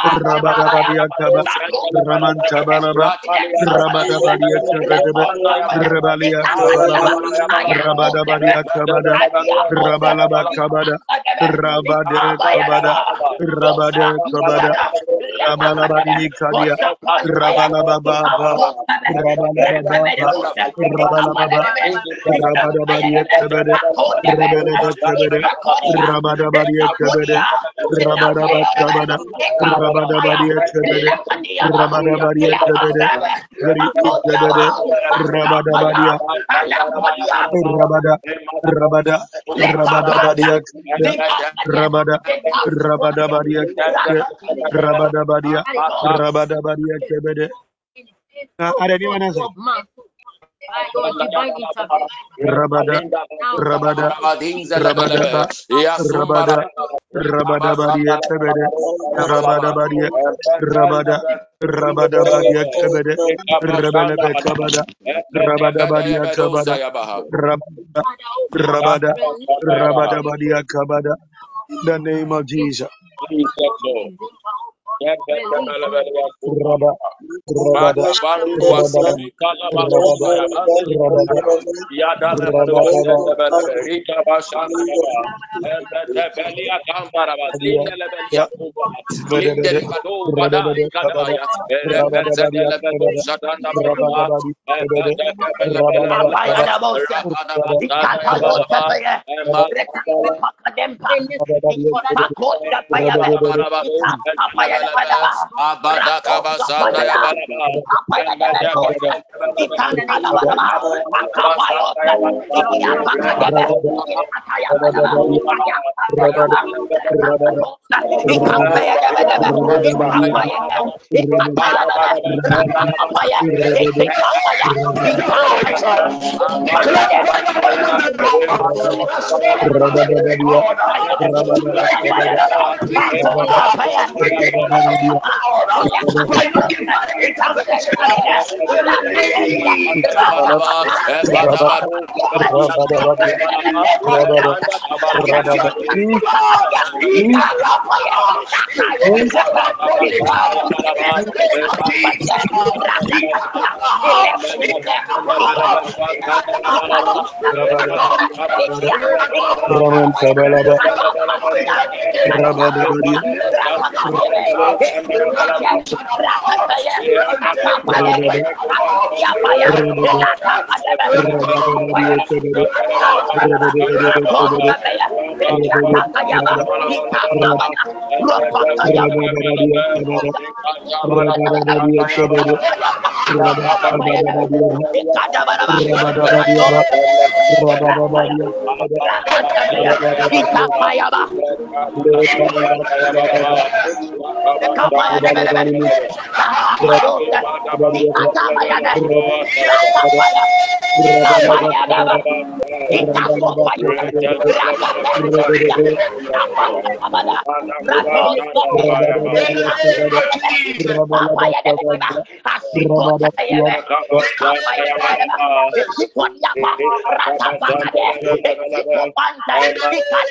Rabada Rabadabakabada, Anything of God that Rabadabakabadabadia, is Rabadabakabadabadia, Rabadabakabada, Rabadabakabada, Rabadabadia Kaba, Rabalabakabadabadiaba, Ramantabalaba, Rabadabadia Kabede, Rabada, Rabada, Rabada, Rabada, Rabada, Rabada, Rabadaba Kabada, Rabadabadia Kabedebe, Rabadabadabade, Rabadabadia Kaba, Ramantabalaba, Rabadabadia Kabedebe, Rabalia Kabalaba, Rabadabadia Kabada, Rabalaba Kabada, Rabade Kabada, Rabade Kabada, Rabalabadi Kadia, Rabalababa, Rabalababa, Rabalababa, Rabadabadia Kabede, Rebelebe Kabede, Rabadabadia Kabede, Rabadaba Kabada, Rabadabadia Kabede, Rabadabadia Kabede, Very Kabede, Rabadabadia Rabada, Rabada, Rabada Badia, Rabada, Rabada Badia, Rabada Badia, Rabada Badia, Kebede. Uh, Are anyone else? Rabada, Rabada, Rabada, Rabada, Tebede, Rabada, Rabadabadia Tebede, Kabada, Kabada, Rabada, Kabada, the name of Jesus. Jesus. Rabba, Rabada, Rabada, wasiti kalabado Rabada, Kabada, Kabada, Kabada, Rabada, Rabadabadia Kabada, Rabada, Rabada, Ayapakadaba, Rabada, Rakatosa, Rabada, Ikapayadabadaba, Rabada, Rabada, Rabada, Rabada, Raman Rabba Rabadabadia, Pantai, ikan,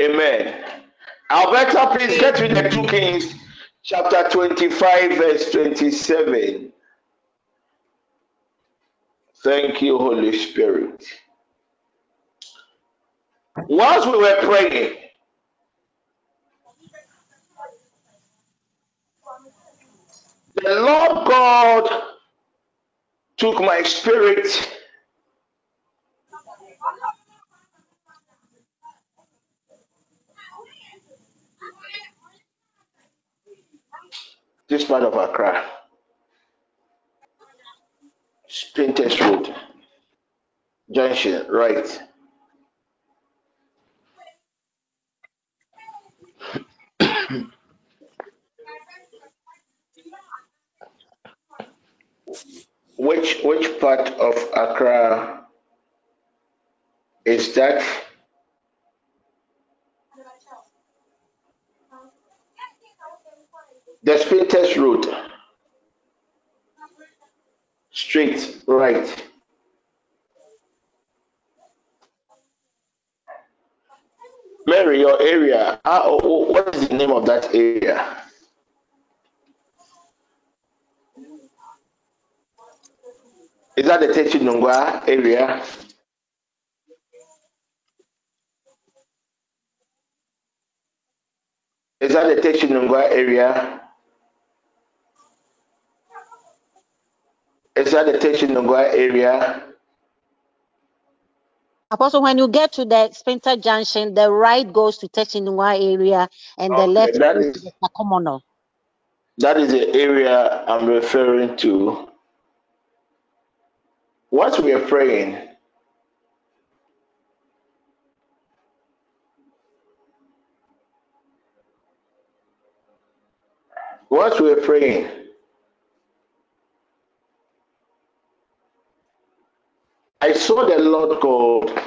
Amen. Alberta, please get me the 2 Kings chapter 25, verse 27. Thank you, Holy Spirit. Whilst we were praying, the Lord God took my spirit this part of Accra, Spintex Road, Junction, right. (coughs) Which which part of Accra is that? The Spintex Road. Straight, right. Mary, your area. Uh, what is the name of that area? Is that the Teshie-Nungua area? Is that the Teshie-Nungua area? Is that the Teshie-Nungua area? Apostle, when you get to the Spintex Junction, the right goes to Techinua area and the left that goes is to the Sakumono. that is the area I'm referring to. What we are praying, what we are praying, I saw the Lord God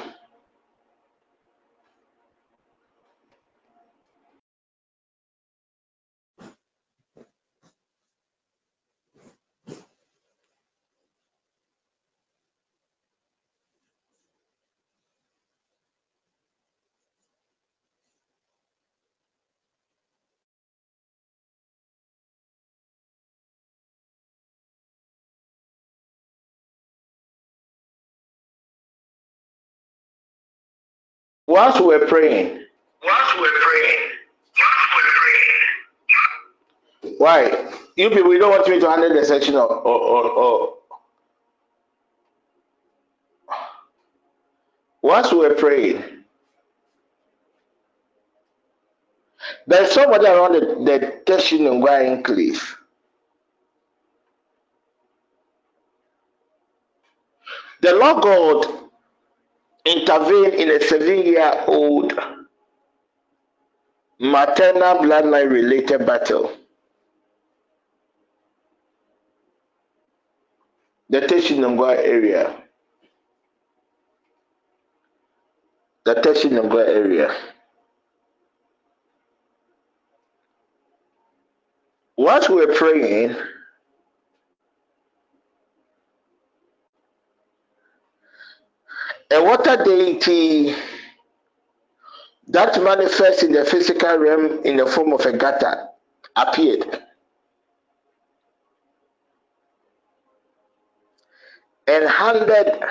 whilst we're praying. Whilst we're praying. Why? You people, you don't want me to handle the section or, or, or, or whilst we're praying, there's somebody around the, the Teshie-Nungua enclave. The Lord God intervened in a seven year old maternal bloodline related battle. The Teshie-Nungua area. The Teshie-Nungua area. Whilst we're praying, a water deity that manifests in the physical realm in the form of a gutter appeared and handed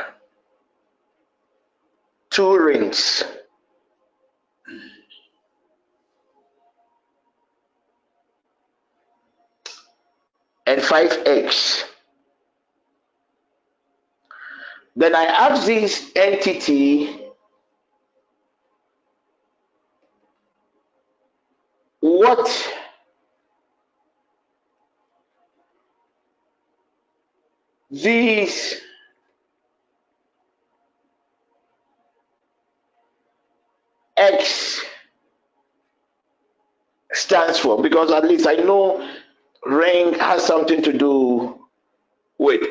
two rings and five eggs. Then I asked this entity what these X stands for? Because at least I know ring has something to do with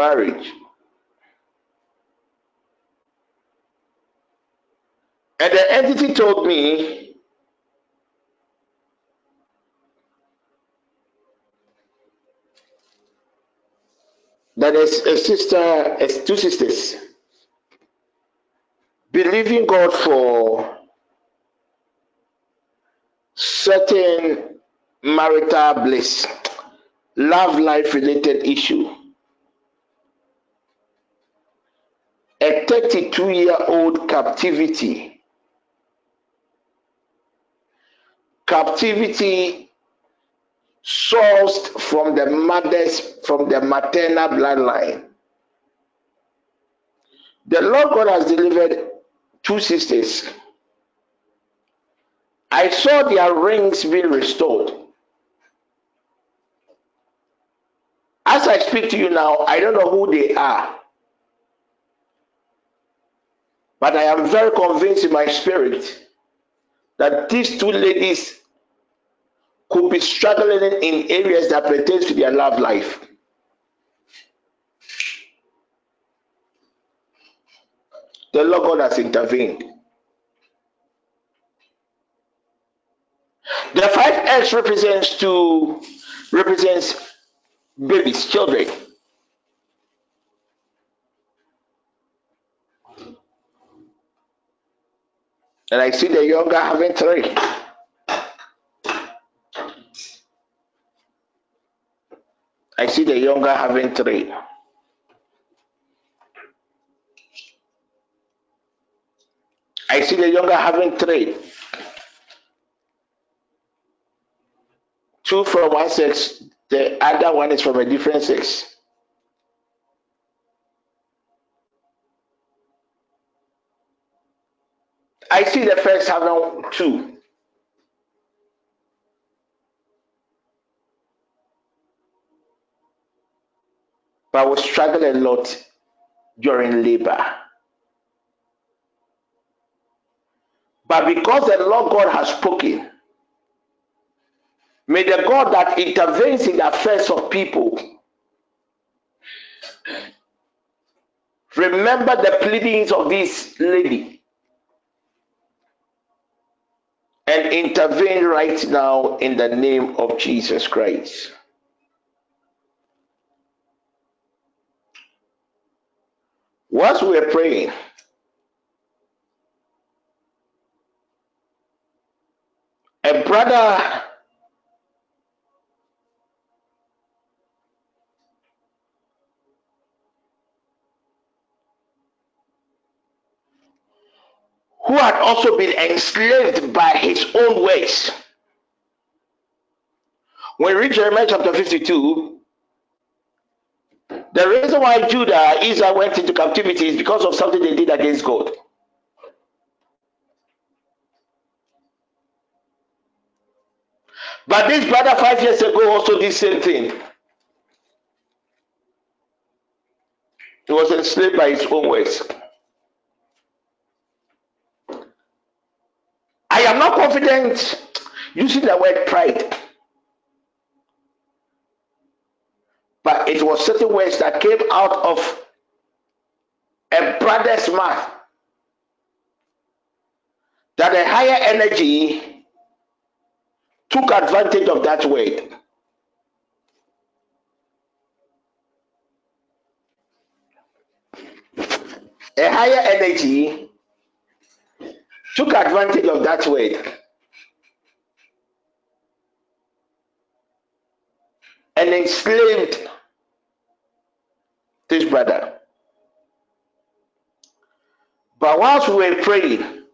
marriage. And the entity told me that there's a sister, it's two sisters, believing God for certain marital bliss, love life related issue. A 32 year old captivity. Captivity sourced from the mother's, from the maternal bloodline. The Lord God has delivered two sisters. I saw their rings being restored. As I speak to you now, I don't know who they are. But I am very convinced in my spirit that these two ladies could be struggling in areas that pertains to their love life. The Lord God has intervened. The five X represents to represents babies, children. And I see the younger having three. I see the younger having three. I see the younger having three. Two from one sex, The other one is from a different sex. I see the first having two. But will struggle a lot during labor. But because the Lord God has spoken, may the God that intervenes in the affairs of people remember the pleadings of this lady and intervene right now in the name of Jesus Christ. Whilst we are praying, a brother who had also been enslaved by his own ways. When we read Jeremiah chapter 52, the reason why Judah, Israel went into captivity is because of something they did against God. But this brother five years ago also did the same thing. He was enslaved by his own ways. I am not confident using the word pride, but it was certain words that came out of a brother's mouth that a higher energy took advantage of that word. A higher energy took advantage of that word and enslaved this brother. But whilst we were praying,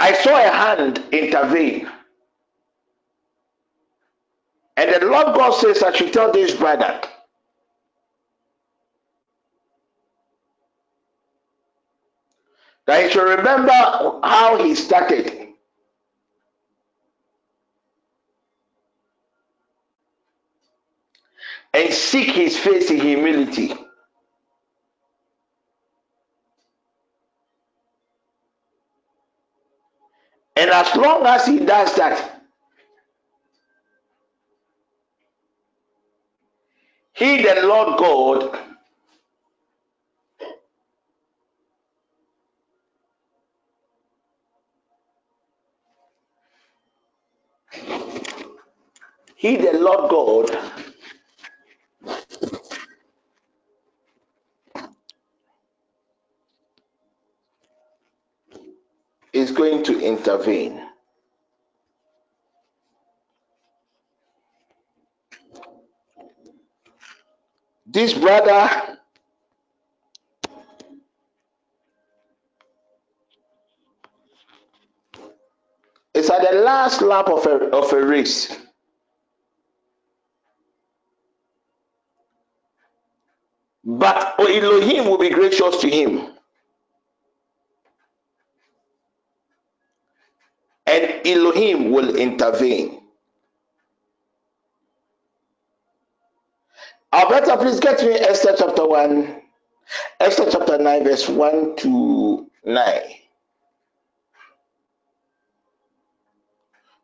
I saw a hand intervene. And the Lord God says, I should tell this brother that he should remember how he started. And seek his face in humility. And as long as he does that, he, the Lord God, he, the Lord God, is going to intervene. This brother is at the last lap of a, of a race. Elohim will be gracious to him. And Elohim will intervene. Alberta, please get me Esther chapter 1, Esther chapter 9, verse 1 to 9.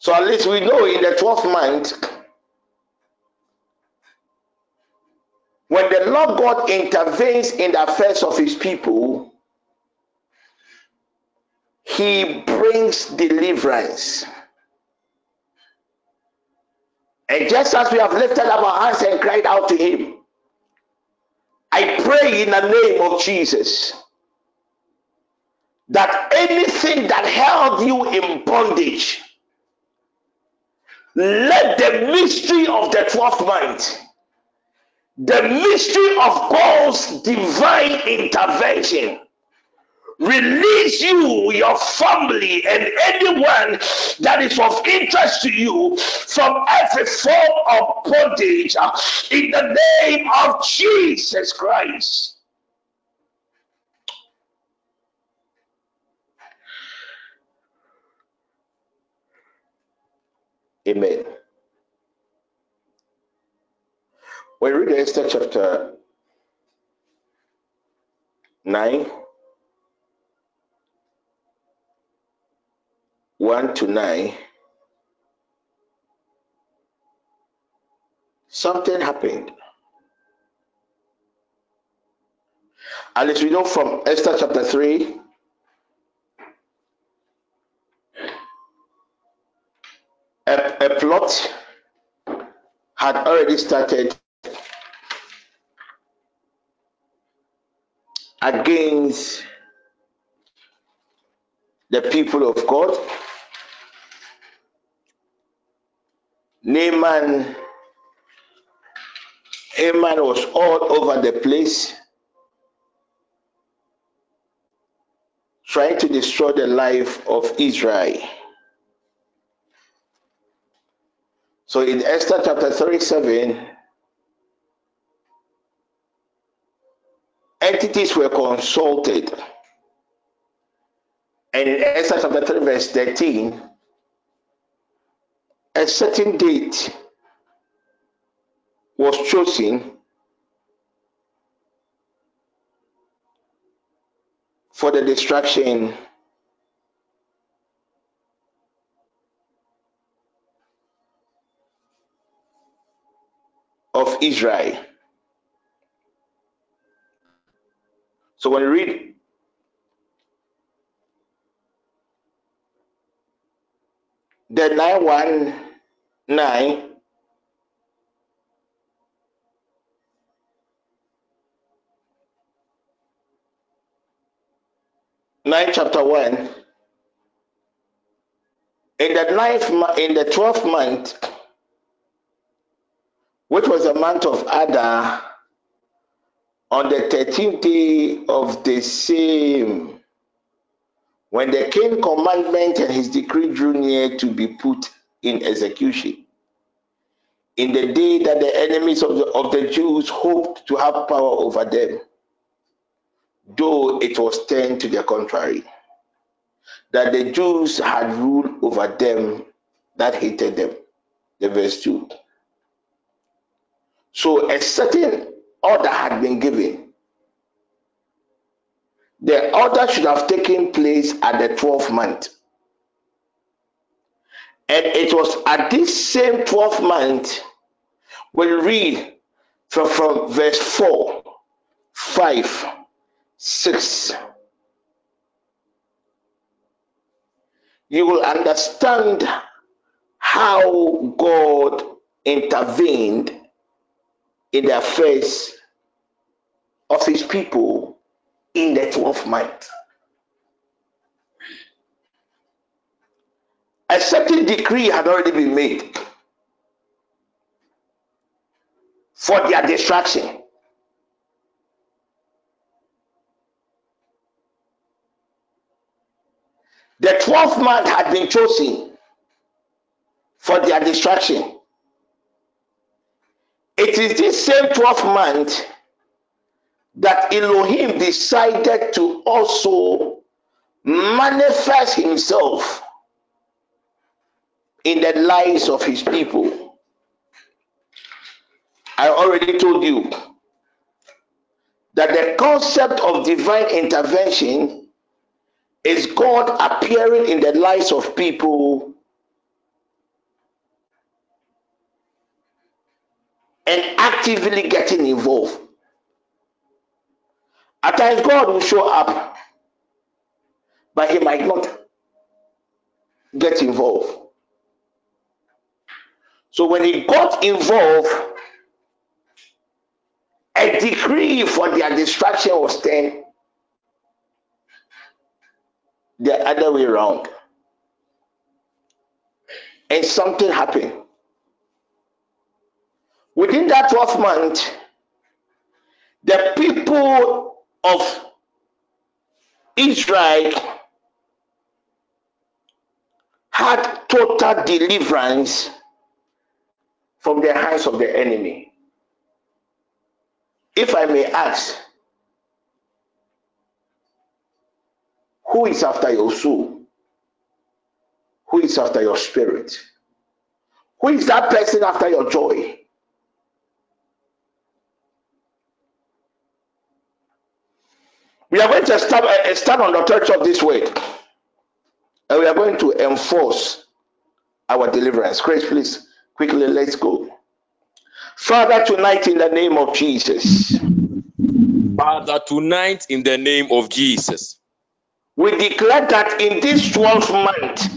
So at least we know in the 12th month, when the Lord God intervenes in the affairs of his people, he brings deliverance. And just as we have lifted up our hands and cried out to him, I pray in the name of Jesus that anything that held you in bondage, let the mystery of the 12th month, the mystery of God's divine intervention release you, your family, and anyone that is of interest to you from every form of bondage uh, in the name of Jesus Christ. Amen. We read Esther chapter 9, 1 to 9, something happened. And as we know from Esther chapter 3, a, a plot had already started against the people of God. Naaman, Haman was all over the place trying to destroy the life of Israel. So in Esther chapter 37, entities were consulted. And in Esther chapter 3, verse 13, a certain date was chosen for the destruction of Israel. So when you read the 919, nine chapter 1, in the ninth mo- in the 12th month, which was the month of Adar, on the 13th day of the same, when the king commandment and his decree drew near to be put in execution, in the day that the enemies of the, of the Jews hoped to have power over them, though it was turned to the contrary, that the Jews had ruled over them that hated them. The verse 2. So a certain order had been given. The order should have taken place at the 12th month. And it was at this same 12th month, we read from, from verse 4, 5, 6, you will understand how God intervened in the affairs of his people in the 12th month. A certain decree had already been made for their destruction. The 12th month had been chosen for their destruction. It is this same 12th month that Elohim decided to also manifest himself in the lives of his people. I already told you that the concept of divine intervention is God appearing in the lives of people and actively getting involved. At times, God will show up, but he might not get involved. So when he got involved, a decree for their destruction was then the other way around. And something happened. Within that 12 month, the people of Israel had total deliverance from the hands of the enemy. If I may ask, who is after your soul? Who is after your spirit? Who is that person after your joy? We are going to stand, uh, stand on the church of this word and we are going to enforce our deliverance. Grace, please, quickly, let's go. Father, tonight in the name of Jesus, Father, tonight in the name of Jesus, we declare that in this 12th month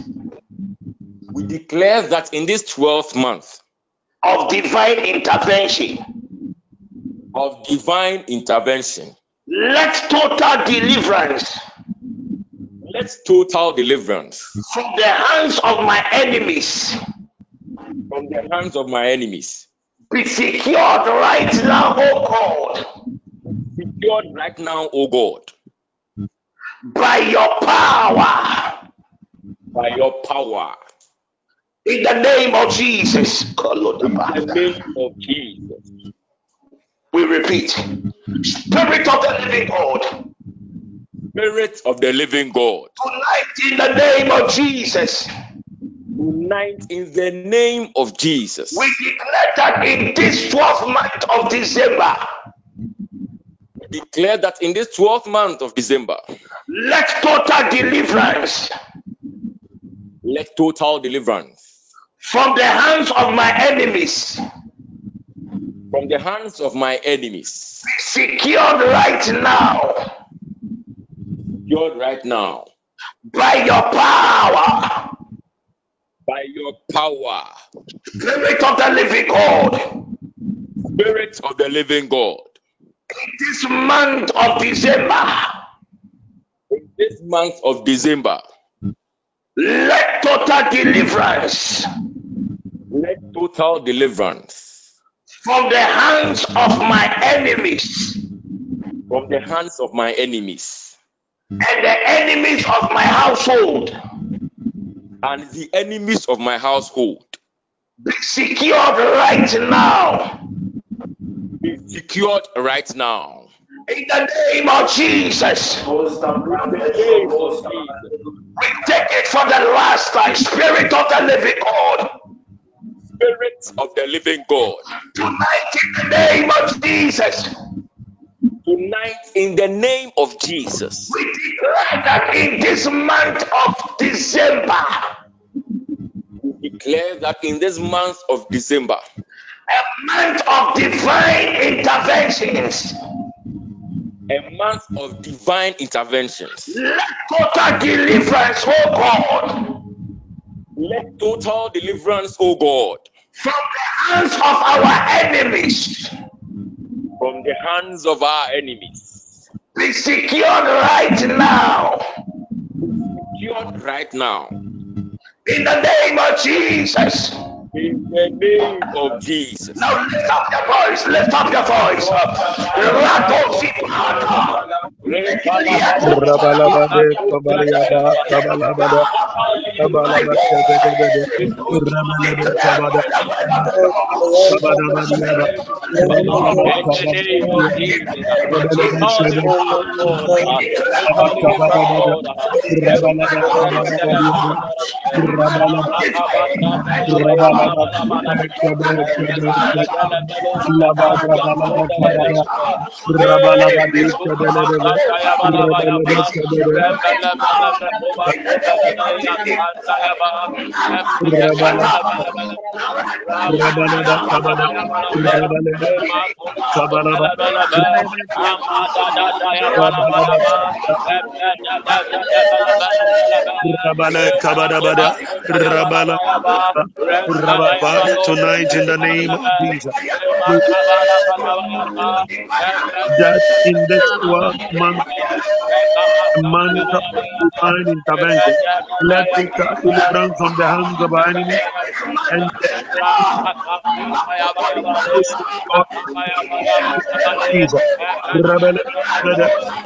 we declare that in this 12th month of divine intervention, of divine intervention, let total deliverance let total deliverance from the hands of my enemies from the hands of my enemies be secured right now, oh God, secured right now, O God, by your power. by your power. In the name of Jesus. In the name of Jesus. We repeat. Spirit of the living God. Spirit of the living God. Tonight in the name of Jesus. Tonight in the name of Jesus. We declare that in this 12th month of December. We declare that in this 12th month of December. Let total deliverance. Let total deliverance. From the hands of my enemies. From the hands of my enemies. Be secured right now. Secured right now. By your power. By your power. Spirit of the living God. Spirit of the living God. In this month of December. In this month of December. Let total deliverance. Let total deliverance. From the hands of my enemies. From the hands of my enemies. And the enemies of my household. And the enemies of my household. Be secured right now. Be secured right now. In the name of Jesus. In the name of Jesus. We take it for the last time. Spirit of the living God. Spirit of the living God. Tonight in the name of Jesus. Tonight in the name of Jesus. We declare that in this month of December. We declare that in this month of December. A month of divine interventions. A month of divine interventions. Let total deliverance, oh God. Let total deliverance, oh God. From the hands of our enemies. From the hands of our enemies. Be secured right now. Secured right now. In the name of Jesus. In the name of Jesus. Now lift up your voice. Lift up your voice. Rabalabade, Kabadabadiaba, Rabalaba, In the name of Jesus. We Rabalaba, call Shebe, upon the Lord.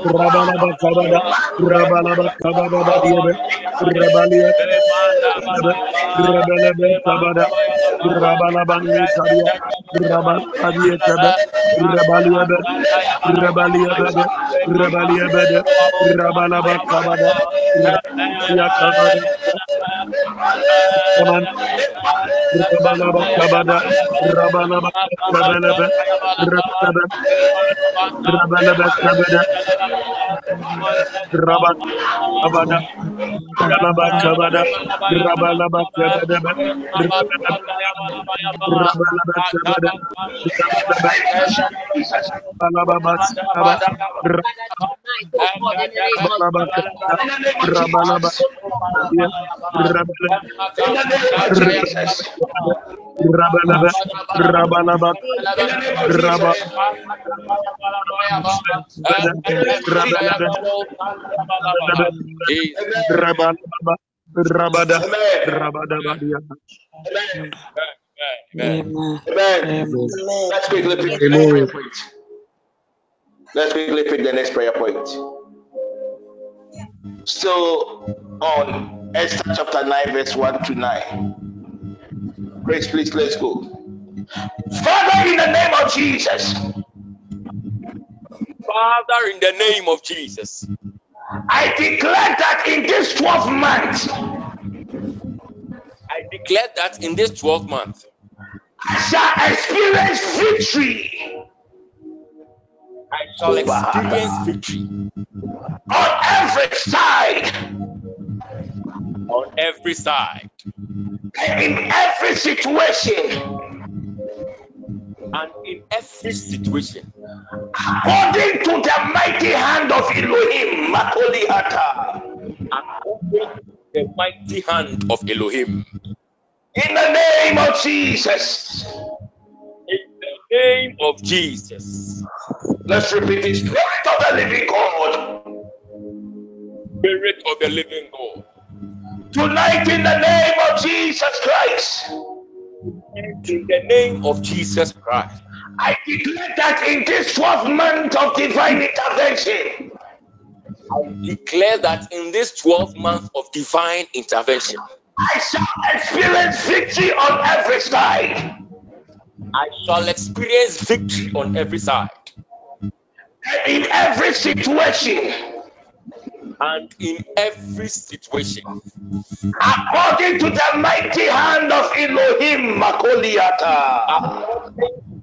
We call upon Kabadabada, God. Rabalaba, Kabadabadiaba, Rabalaba, Rabalaba, Shebe, Shebe, Shebe, Laba, Rabalaba, Kabada, Rabalaba, Shebe, Rabalaba, Shebe, Rabalaba, Kabada, Rabalaba, Kabalaba, Rabalaba, Rabala, Kabadabada, Rabala, Father, tonight in the name of Jesus, we that in this 12 month, a month of divine intervention, let total deliverance from the hands of our enemy and the God Jesus. Rabala Bada, Rabalaba Kabada, Rabalaba Kabada Badiaba, Rabalia Rabalaba Kabada, Rabalabani Kabia, Rabalabia Kaba, Rabalia Bada, Rabalia Bada, Rabalia Bada, Rabalaba Kabada, Rabalia Kabada, Raman, Rabalaba Kabada, Rabalaba Kabalaba, Rabalaba Rabalaba Kabada, Rabalaba Kabada, Rabalaba Kabada, Rabalaba Kabada, Rabalaba Rabalaba Kabada, Rabalaba Rabalaba Saba, Father, tonight, oh God, in the name of Rabalaba Kabada, Jesus. Rabalaba Kabada, Rabalaba In the name of Jesus. Rabalaba Rabalaba In the name of Rabalaba Jesus. Rabalaba Rabalaba Rabalaba Rabada Amen. Rabada Amen. Amen. Amen. Amen. Let's quickly pick the Amen. Let's quickly pick the next prayer point. So on Esther chapter 9, verse 1 to 9. Grace, please, let's go. Father, in the name of Jesus, Father, in the name of Jesus, I declare that in this 12 months, I declare that in this 12 month, I shall experience victory I shall experience victory on every side on every side in every situation and in every situation, according to the mighty hand of Elohim. Makolihata. according to the mighty hand of Elohim. In the name of Jesus. In the name of Jesus, Let's repeat it. Spirit of the living God. Spirit of the living God, Tonight, in the name of Jesus Christ, in the name of Jesus Christ, I declare that in this 12 month of divine intervention, I declare that in this 12 month of divine intervention, I shall experience victory on every side. I shall experience victory on every side in every situation, and in every situation, according to the mighty hand of Elohim, Makoliata.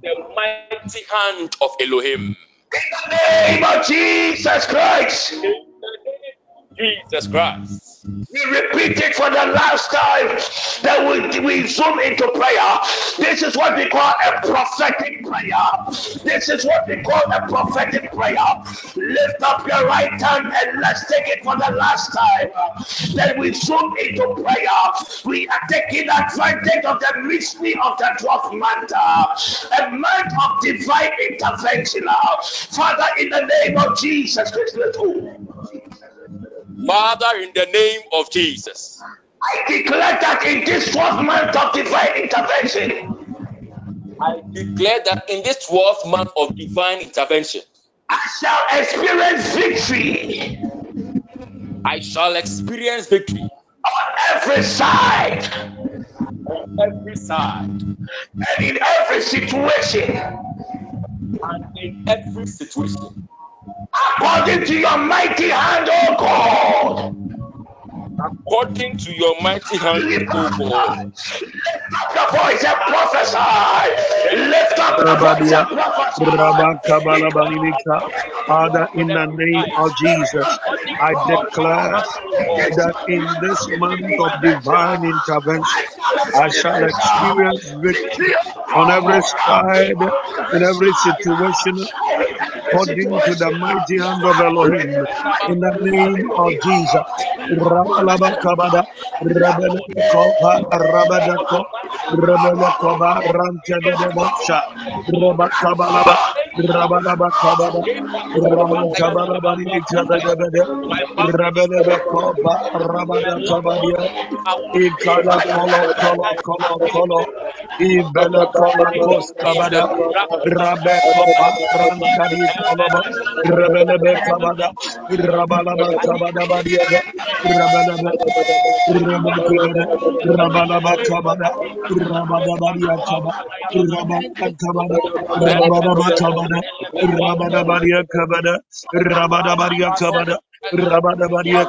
the mighty hand of Elohim. In the name of Jesus Christ, In the name of Jesus Christ. We repeat it for the last time. Then we, we zoom into prayer. This is what we call a prophetic prayer. This is what we call a prophetic prayer. Lift up your right hand and let's take it for the last time. Then we zoom into prayer. We are taking advantage of the mystery of the 12th month, a month of divine intervention. Father, in the name of Jesus Christ, let's. Father, in the name of Jesus, I declare that in this 12th month of divine intervention, I declare that in this 12th month of divine intervention, I shall experience victory. I shall experience victory. On every side. On every side. And in every situation, and in every situation, according to your mighty hand, O God. according to your mighty hand, Lift O God. up your voice and prophesy. Lift up your voice Rabadia and prophesy. Rabakabalabanimika. Father, in the name of Jesus, According I to your mighty declare hand, O God. that in this month of divine intervention, I shall experience victory on every side, in every situation, according to the mighty hand of Elohim. In the name of Jesus. Rababa, Rababa, Rababa, Rabalaba, Rabadaba, Diaga, Rabalaba, Rabalaba, Rabalaba, Kabada, Rabadaba, Yakaba, Rabaka, Kabada, Rabadaba, Kabada, Rabadaba, Yakabada, Rabadaba, Yakabada, Rabadabadia,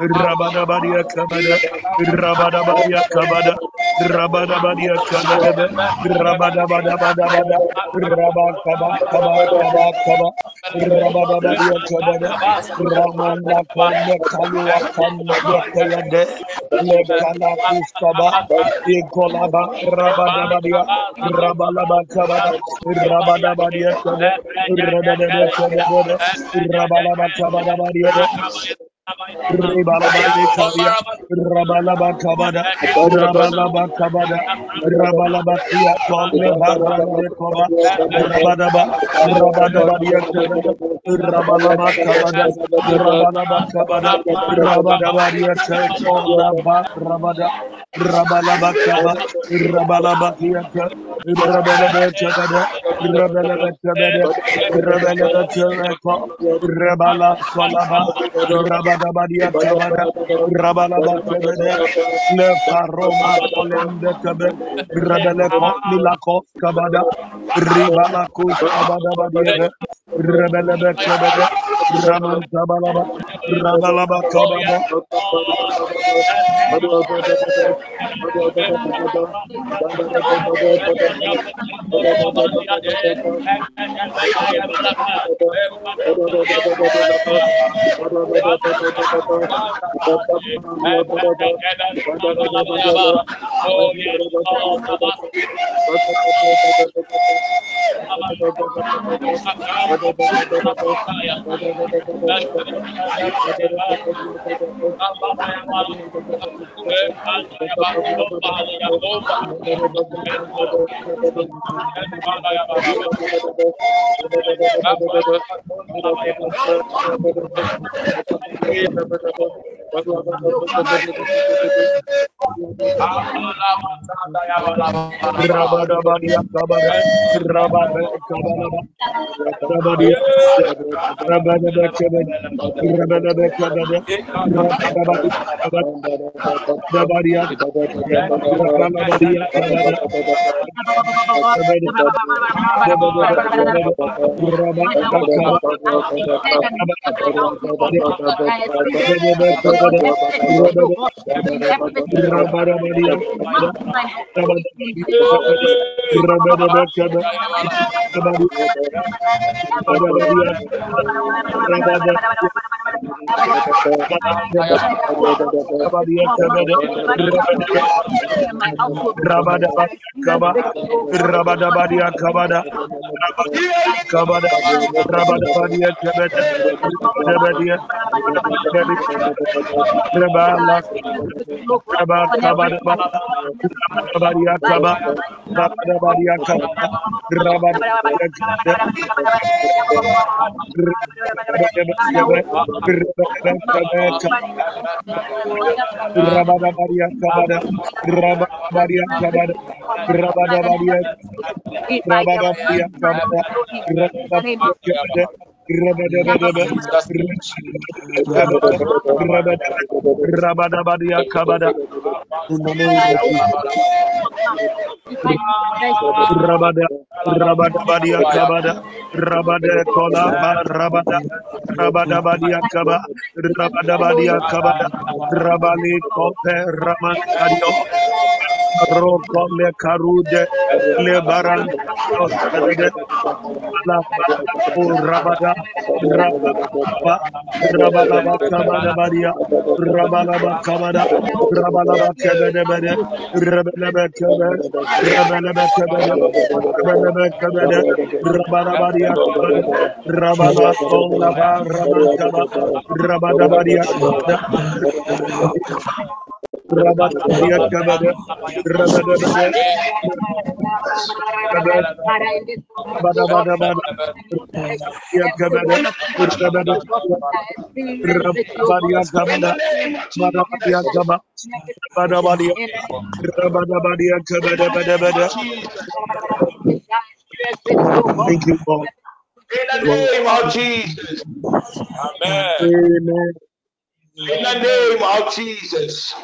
Rabalaba Kabada, Rabada, Rabadabadia Kabada, Rebeleko Milako Kabada, Kabalaba, Rabalaba Kabada, Kabada, Rabadaba Kabada, Rabadabadia Kabada, Rabadia congratulations Kabada, Rabalabadia Kabada, Kabada, Rabadaba Kabada, Rabadaba Kabada, Rabadaba Kabada, Rabadaba Rabadabadia Kabada, Rabadabadia Kabada, Rabadaba Kabada, Rabadabadia Kabada, Rabadabadia Rabadabadia Rabadabadia Kabada, Kabada, Rabadabadia Kabada, Rabadabadia, Rebala, Reba Kabada, Rabadabadia Kaba, Rabadabadia Kabada, Rabadabadia Kabada, Rabadabadia Kabada, Rabadabadia Kabada, Rabadabadia Rabadabadia Kabada, Rabadabadia Kabada, Rabadabadaba, Rabadabadaba, Rabadabadaba, Rabadabadia Kabada. Rabada, Rabada Kabada, Rabada Kolaba, Rabada, Rabada Badia Kaba, Rabada Badia Kabada, Rabali Kope, Raman Kario, Rokole Karude, lebaran Osebede, Alaba, O Rabada, Rababa, Rabalaba Kabada Badia, Rabalaba Kabada, Rabalaba Kabada Bada, Rabalaba Kabada, Rabalaba Kabada, Kabada, Kabada, Bada, Bada. Thank you, God. In the Lord. name of Jesus. Amen. In the name of Jesus.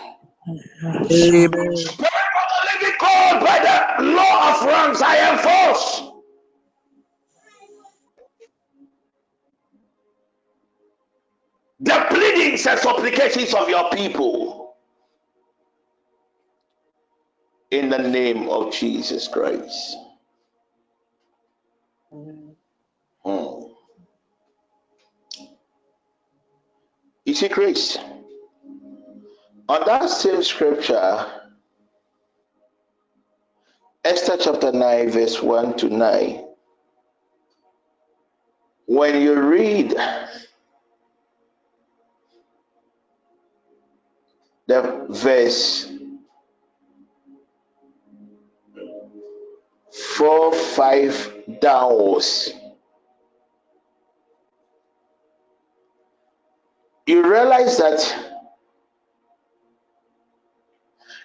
Amen. Spirit of the by the law of ranks, I enforce. The pleadings and supplications of your people. In the name of Jesus Christ. Hmm. You see, Grace, on that same scripture, Esther chapter 9, verse 1 to 9, when you read the verse 4, 5 downwards, you realize that,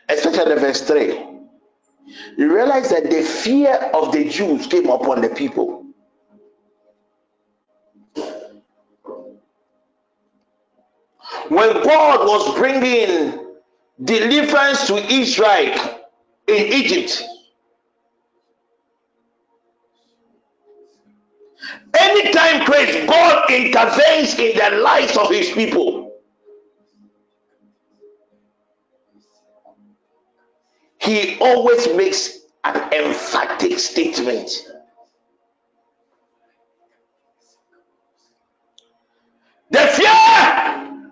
especially the verse 3, you realize that the fear of the Jews came upon the people. When God was bringing deliverance to Israel in Egypt, anytime Christ God intervenes in the lives of his people, he always makes an emphatic statement. The fear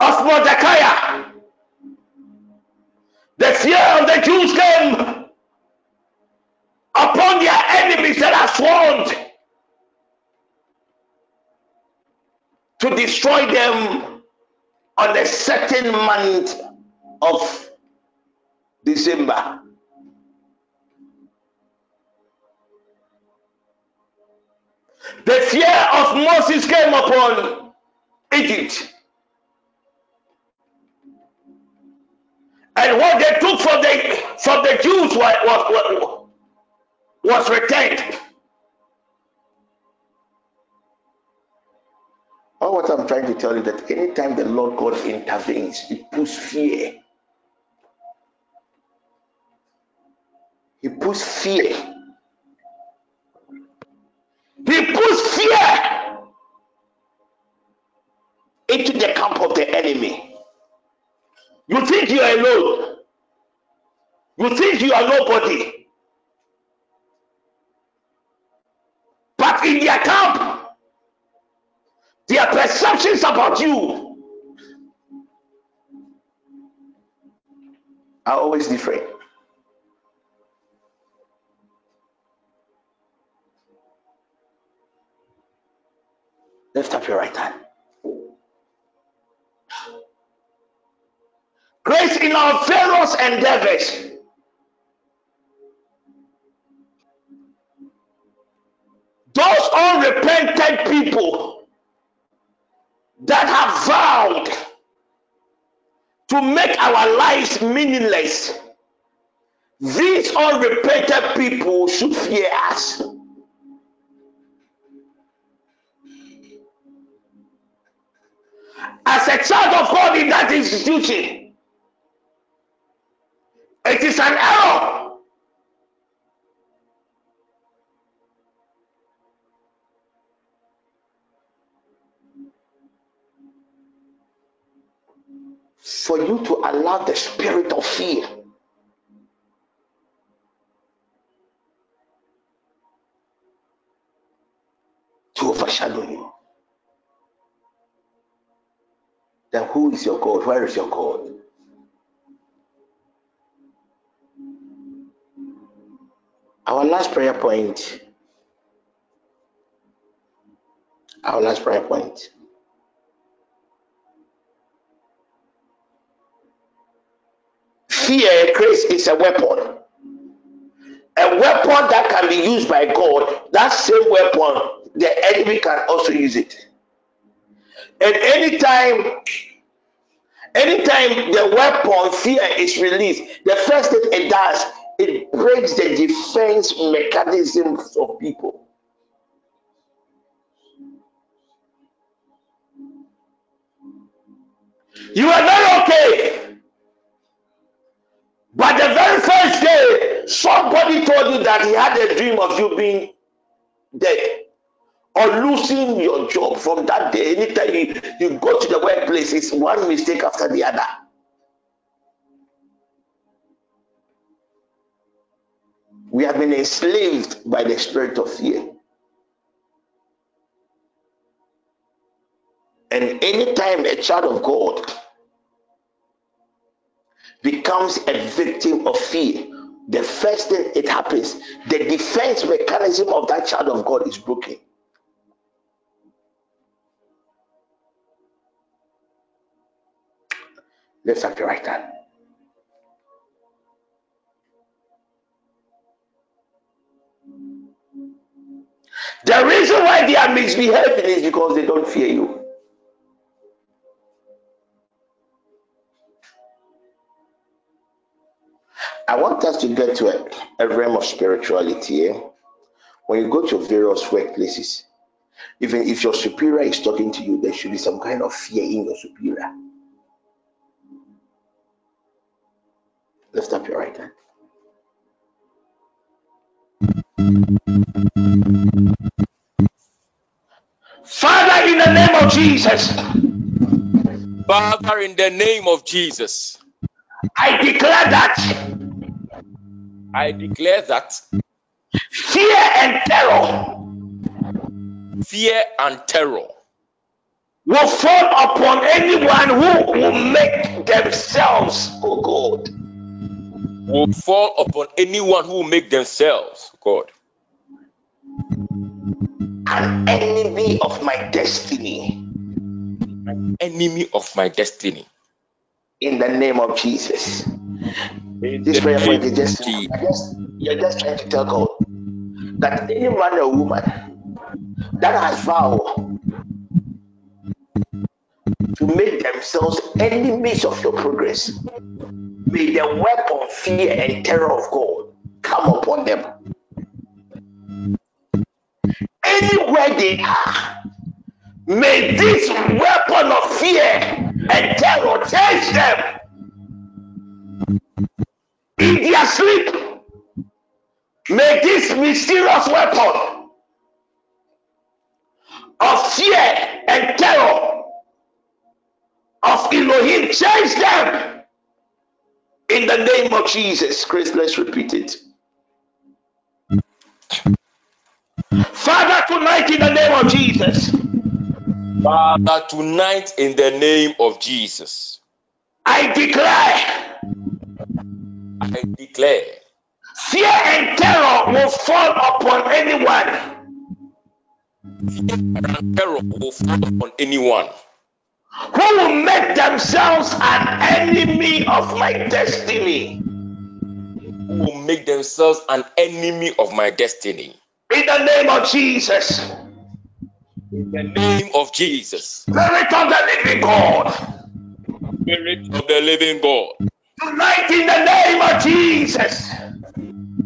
of Mordecai, the fear of the Jews came upon their enemies that are sworn to destroy them on a certain month of December. The fear of Moses came upon Egypt. And what they took from the from the Jews was, was, was returned. What I'm trying to tell you that anytime the Lord God intervenes, it puts fear. Puts fear. He puts fear into the camp of the enemy. You think you are alone. You think you are nobody. But in their camp, their perceptions about you are always different. In our various endeavors. Those unrepented people that have vowed to make our lives meaningless, these unrepented people should fear us. As a child of God in that institution, it is an error. For you to allow the spirit of fear to overshadow you. Then who is your God? Where is your God? Our last prayer point. Our last prayer point. Fear, Chris, is a weapon. A weapon that can be used by God. That same weapon, the enemy can also use it. And anytime, anytime the weapon fear is released, the first thing it does, it breaks the defense mechanisms of people. You are not okay. But the very first day, somebody told you that he had a dream of you being dead or losing your job. From that day, anytime you, you go to the workplace, it's one mistake after the other. We have been enslaved by the spirit of fear. And anytime a child of God becomes a victim of fear, the first thing it happens, the defense mechanism of that child of God is broken. Lift up your right hand. The reason why they are misbehaving is because they don't fear you. I want us to get to a, a realm of spirituality. Eh? When you go to various workplaces, even if your superior is talking to you, there should be some kind of fear in your superior. Lift up your right hand. Father, in the name of Jesus, Father, in the name of Jesus, I declare that. I declare that. Fear and terror fear and terror will fall upon anyone who will make themselves, oh God, will fall upon anyone who will make themselves, God, an enemy of my destiny. enemy of my destiny. In the name of Jesus. In This prayer point is just of simple. Jesus. You're just, you're just trying to tell God that any man or woman that has vowed to make themselves enemies of your progress, may the weapon, fear, and terror of God come upon them. Anywhere they are, may this weapon of fear and terror change them in their sleep. May this mysterious weapon of fear and terror of Elohim chase them in the name of Jesus. Chris, let's repeat it. Father, tonight in the name of Jesus, Father, tonight in the name of Jesus, I declare. I declare. Fear and terror will fall upon anyone. And terror will fall upon anyone. Who will make themselves an enemy of my destiny. who will make themselves an enemy of my destiny. In the name of Jesus, In the name of Jesus, Spirit of the living God, Spirit of the living God, tonight in the name of Jesus,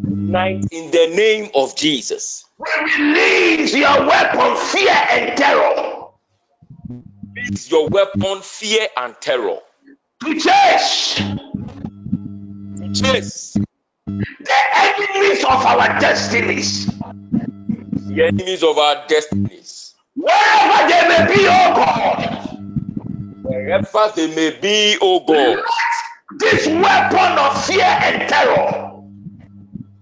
tonight in the name of Jesus, we release your weapon, fear and terror, use your weapon, fear and terror, to chase to chase the enemies of our destinies, the enemies of our destinies, wherever they may be, oh God. wherever they may be, O God. This weapon of fear and terror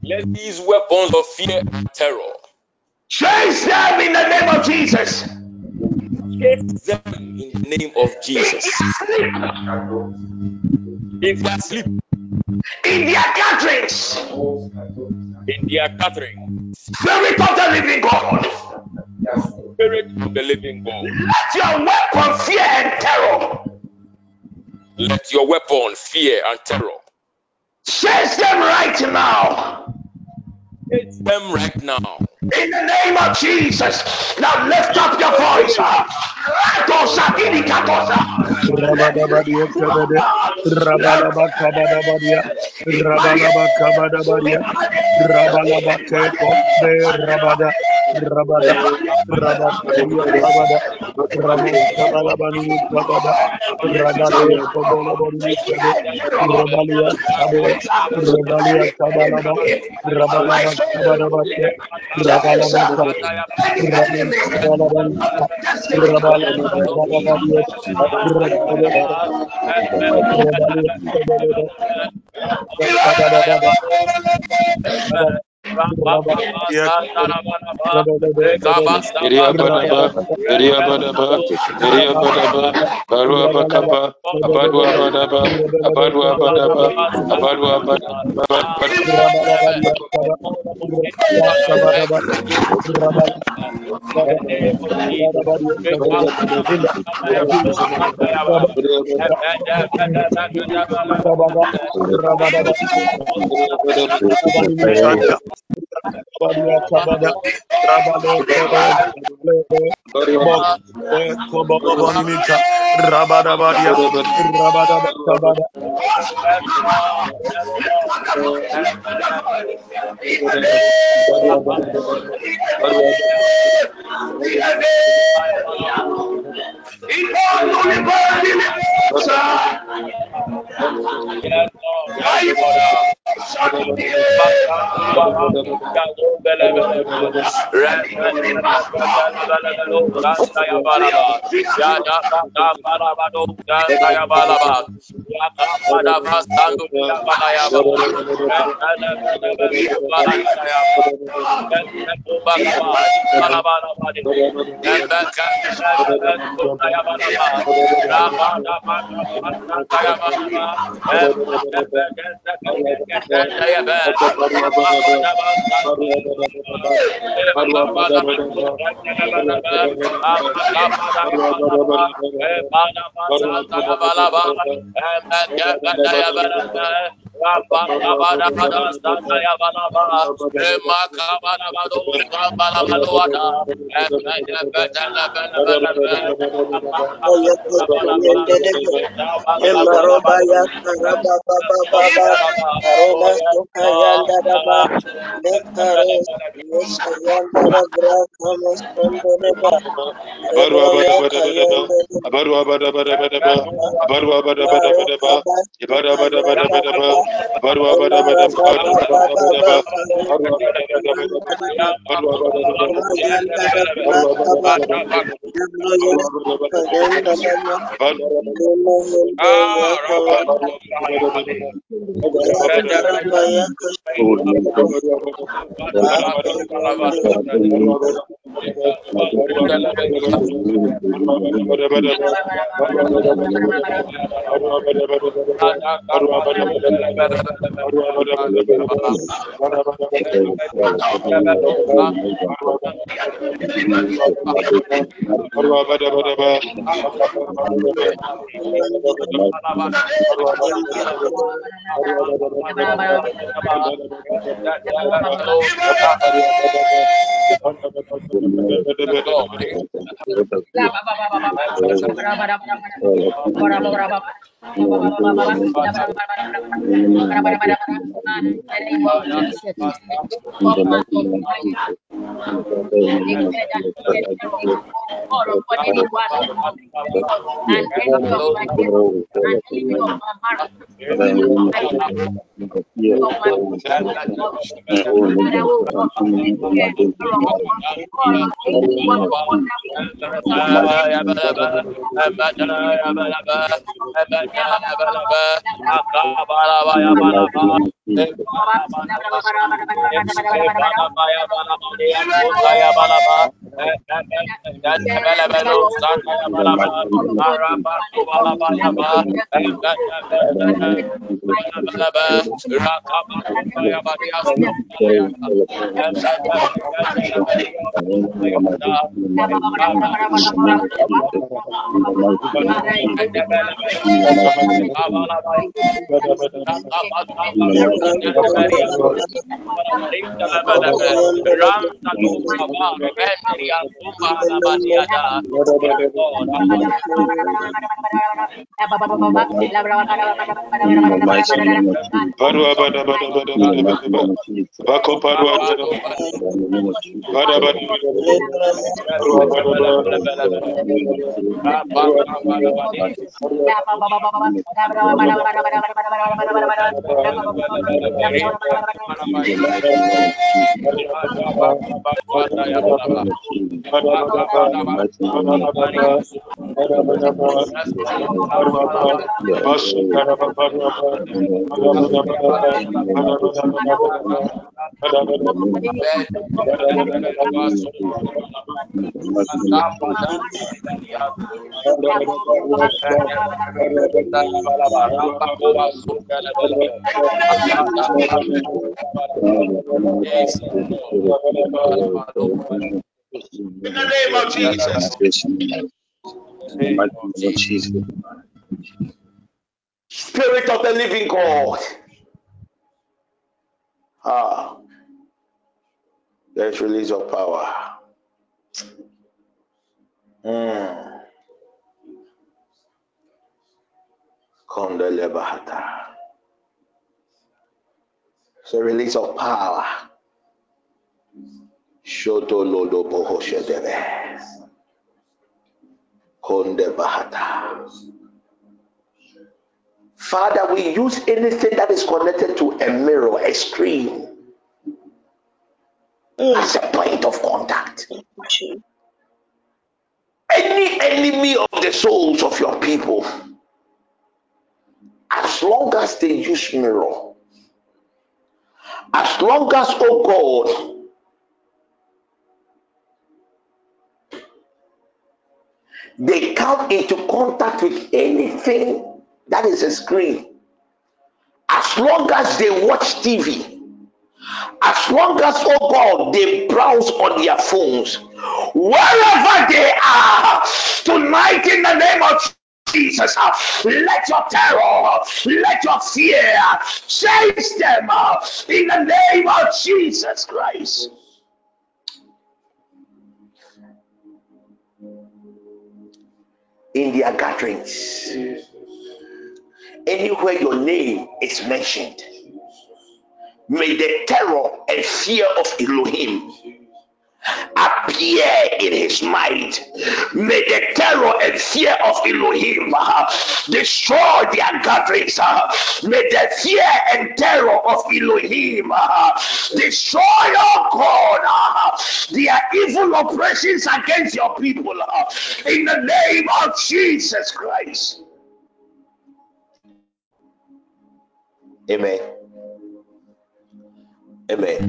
Let these weapons of fear and terror Chase them in the name of Jesus. Chase them in the name of Jesus. If they are asleep In their gatherings, in their gathering, Spirit of the living God, Spirit of the living God, let your weapon fear and terror let your weapon, fear, and terror chase them right now. chase them right now. In the name of Jesus. Now lift up your voice. Rabada, Rabalaba Kabe, Ramin Kabalabani, Rabalaba Kabadabadia, Rabba Iriabadaba, Iriabadaba, Iriabadaba, Baruabakaba, Abaduabadaba, Abaduabadaba, Abaduabadaba, In the name of Jesus. Santa, Badia Kabada, Rabale Kebe, Box, Kobo Bonimika, Rabada Badia, Rabada Kabada, Yes, Lord. Yes, Lord. Yes, Lord. Yes, Lord. Emaroba ya karaba baba baba aroba soka yanda raba lekaro yesa yanda rabra kama sondo reba reba ya kayanda reba Abaduabadabadabadaba, maro Abaduabadabadabadaba, kaba soka yanda Ibadabadabadabadaba, raba ema raba baba baba Abaduabadabadabadaba, kayanda raba yanda raba ma yanda rabra kaba Dablo yesa kayanda raba lema hende ya Ah, Rabba, kayanda yanda raba ya kayanda Yes, Lord. Thank Bala Ram May you mighty Yes, In the name of Jesus. the the the the the the the come the Spirit. The of the the living God. Ah, there's release of power. Mm. Kondele bahata. So release of power. Shoto lodo boho shedebe. Konde bahata. Father, we use anything that is connected to a mirror, a screen, as a point of contact. Any enemy of the souls of your people, as long as they use mirror, as long as, oh God, they come into contact with anything that is a screen, as long as they watch TV, as long as, oh God, they browse on their phones, wherever they are, tonight in the name of Jesus, let your terror, let your fear chase them in the name of Jesus Christ. In their gatherings, anywhere your name is mentioned, may the terror and fear of Elohim appear in his mind. May the terror and fear of Elohim uh, destroy their gatherings. uh. may the fear and terror of Elohim uh, destroy, oh God, uh, their evil oppressions against your people. uh, in the name of Jesus Christ. Amen. Amen.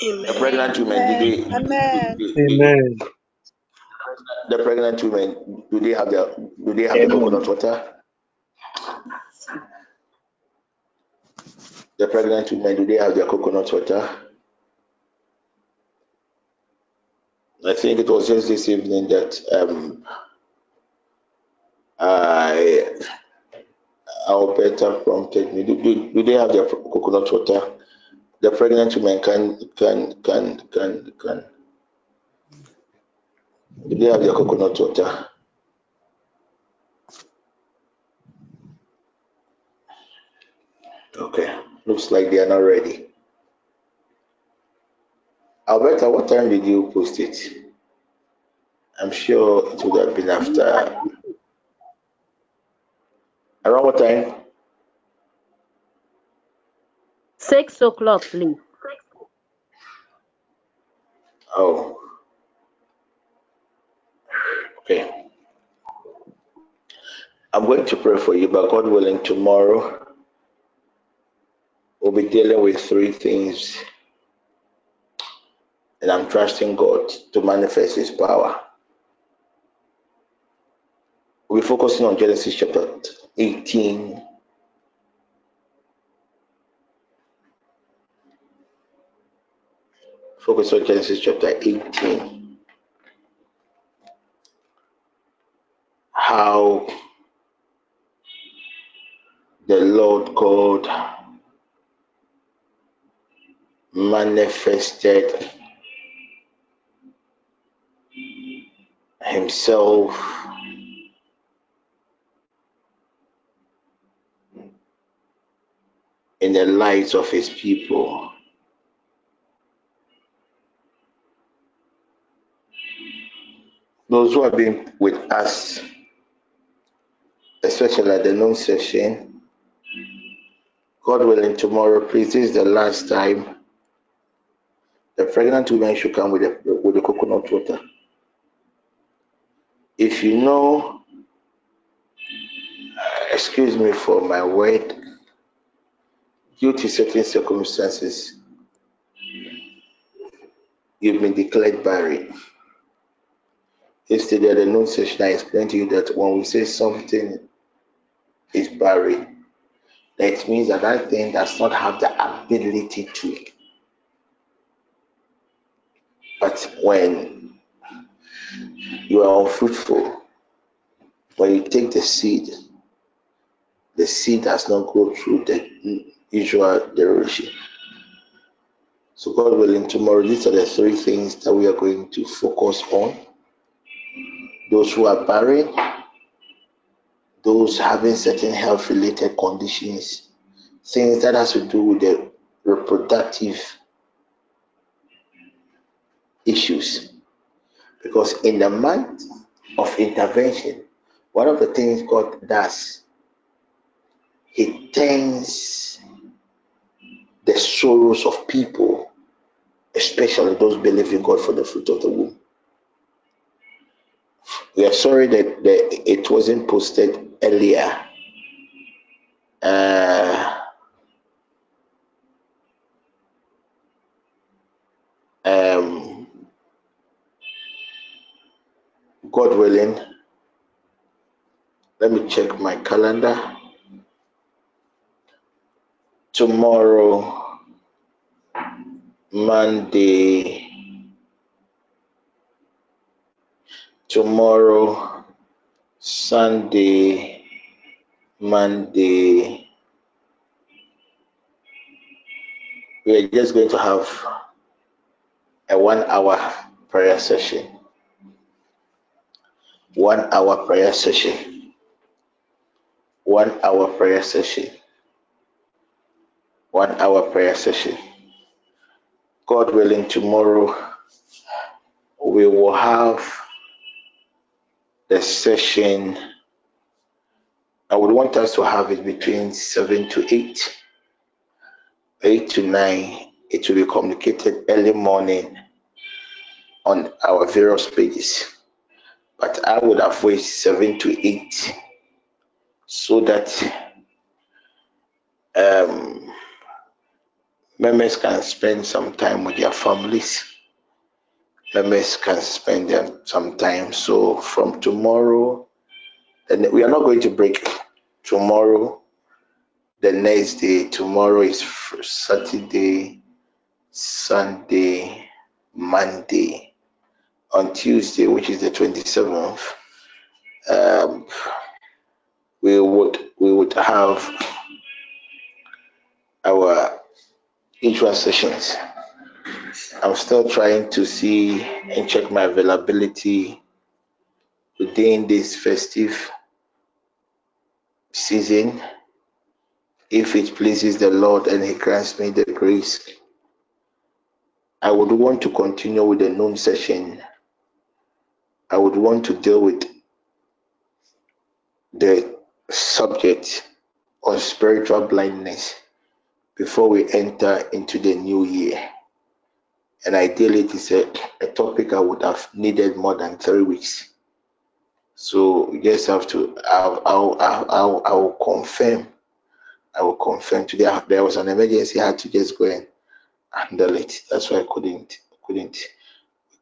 The pregnant women, do they, do, do, do, Amen. the pregnant women, do they have the do they have the coconut water? The pregnant women, do they have their coconut water? I think it was just this evening that um, I Alberta prompted me. Do, do, do they have their coconut water? The pregnant women can can can can can. Do they have their coconut water? Okay, looks like they are not ready. Alberta, what time did you post it? I'm sure it would have been after around what time? Six o'clock, please. Oh, okay. I'm going to pray for you, but God willing, tomorrow we'll be dealing with three things and I'm trusting God to manifest His power. We're focusing on Genesis chapter 18. Focus on Genesis chapter 18. How the Lord God manifested Himself in the lives of His people. Those who have been with us, especially at the noon session, God willing, tomorrow, please, this is the last time the pregnant woman should come with the, with the coconut water. If you know, excuse me for my word, due to certain circumstances, you've been declared barren. Yesterday the noon session, I explained to you that when we say something is buried, that means that that thing does not have the ability to. But when you are unfruitful, when you take the seed, the seed does not go through the usual derivation. So, God willing, tomorrow, these are the three things that we are going to focus on. Those who are barren, those having certain health related conditions, things that has to do with the reproductive issues. Because in the month of intervention, one of the things God does, He turns the sorrows of people, especially those believing God for the fruit of the womb. We are sorry that, that it wasn't posted earlier. Uh, um, God willing, let me check my calendar. Tomorrow, Monday, tomorrow, Sunday, Monday, we are just going to have a one hour prayer session. One hour prayer session. One hour prayer session. One hour prayer session. God willing, tomorrow we will have the session. I would want us to have it between 7 to 8, 8 to 9. It will be communicated early morning on our various pages. But I would avoid 7 to 8 so that um, members can spend some time with their families. Members can spend them some time. So from tomorrow, and we are not going to break tomorrow. The next day, tomorrow is Saturday, Sunday, Monday. On Tuesday, which is the 27th, um, we would we would have our intro sessions. I'm still trying to see and check my availability within this festive season. If it pleases the Lord and He grants me the grace, I would want to continue with the noon session. I would want to deal with the subject on spiritual blindness before we enter into the new year. And ideally, it is a, a topic I would have needed more than three weeks. So you just have to, I'll, I'll, I'll, I'll, confirm. I will confirm today. There was an emergency. I had to just go and handle it. That's why I couldn't couldn't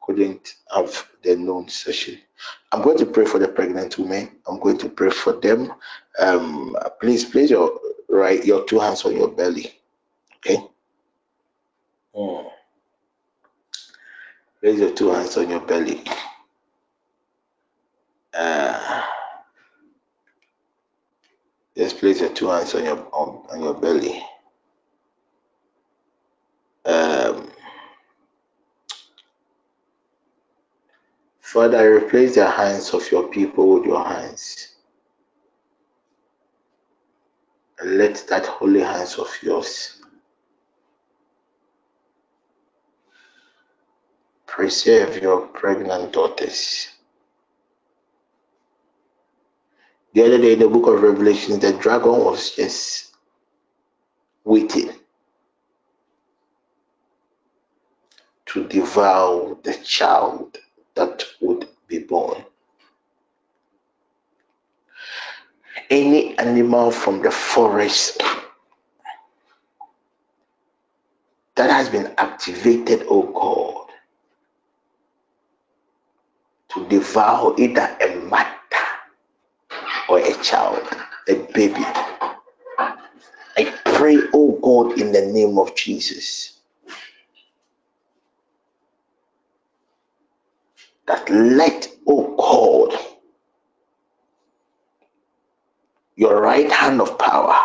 couldn't have the noon session. I'm going to pray for the pregnant women. I'm going to pray for them. Um, please place your right your two hands on your belly. Okay. Mm. Place your two hands on your belly. Uh, just place your two hands on your on, on your belly. Um, Father, replace the hands of your people with your hands. And let that holy hands of yours preserve your pregnant daughters. The other day in the book of Revelation, the dragon was just waiting to devour the child that would be born. Any animal from the forest that has been activated, oh God, to devour either a mother or a child, a baby. I pray, oh God, in the name of Jesus, that let, oh God, your right hand of power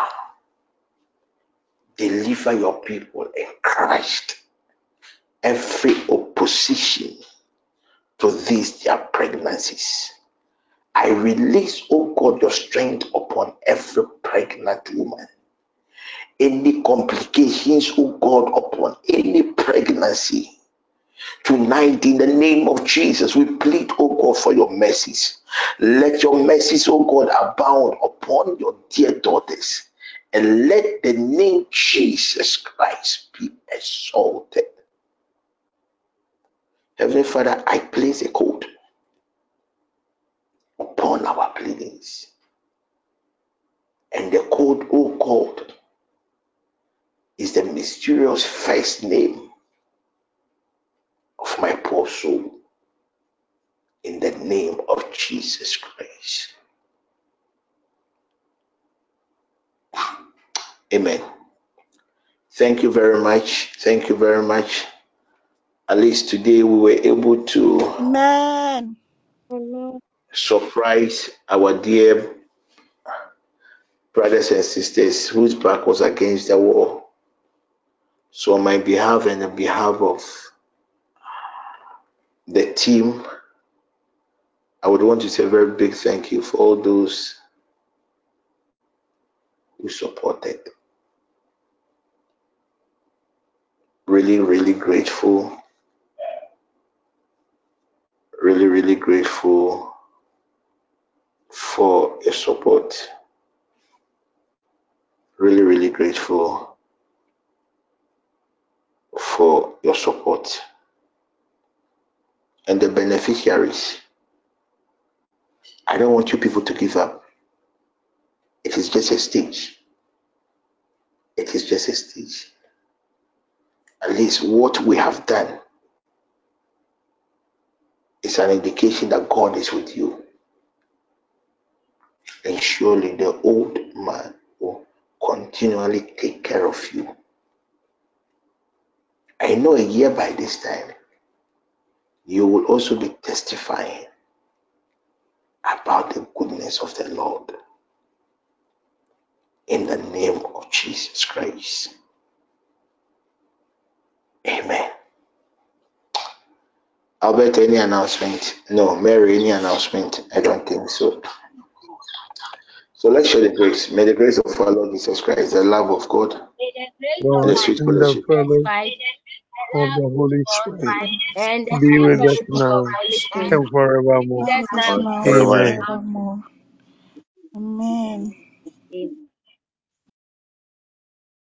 deliver your people in Christ every opposition to these their pregnancies. I release, oh God, your strength upon every pregnant woman. Any complications, oh God, upon any pregnancy. Tonight, in the name of Jesus, we plead, oh God, for your mercies. Let your mercies, oh God, abound upon your dear daughters. And let the name Jesus Christ be exalted. Heavenly Father, I place a code upon our pleadings. And the code, oh God, is the mysterious first name of my poor soul. In the name of Jesus Christ. Amen. Thank you very much. Thank you very much. At least today we were able to Amen. surprise our dear brothers and sisters whose back was against the wall. So, on my behalf and on behalf of the team, I would want to say a very big thank you for all those who supported. Really, really grateful. Really, really grateful for your support. Really, really grateful for your support. And the beneficiaries, I don't want you people to give up. It is just a stage. It is just a stage. At least what we have done is an indication that God is with you. And surely the old man will continually take care of you. I know a year by this time, you will also be testifying about the goodness of the Lord in the name of Jesus Christ. Amen. Albert, any announcement? No. Mary, any announcement? I don't think so. So let's share the grace. May the grace of our Lord Jesus Christ, the love of God, and the sweet in the fellowship fellowship of the Holy Spirit and be with us of the now Holy Spirit and forevermore. be with us now now and forever. Amen. forevermore. forevermore. Amen. Amen.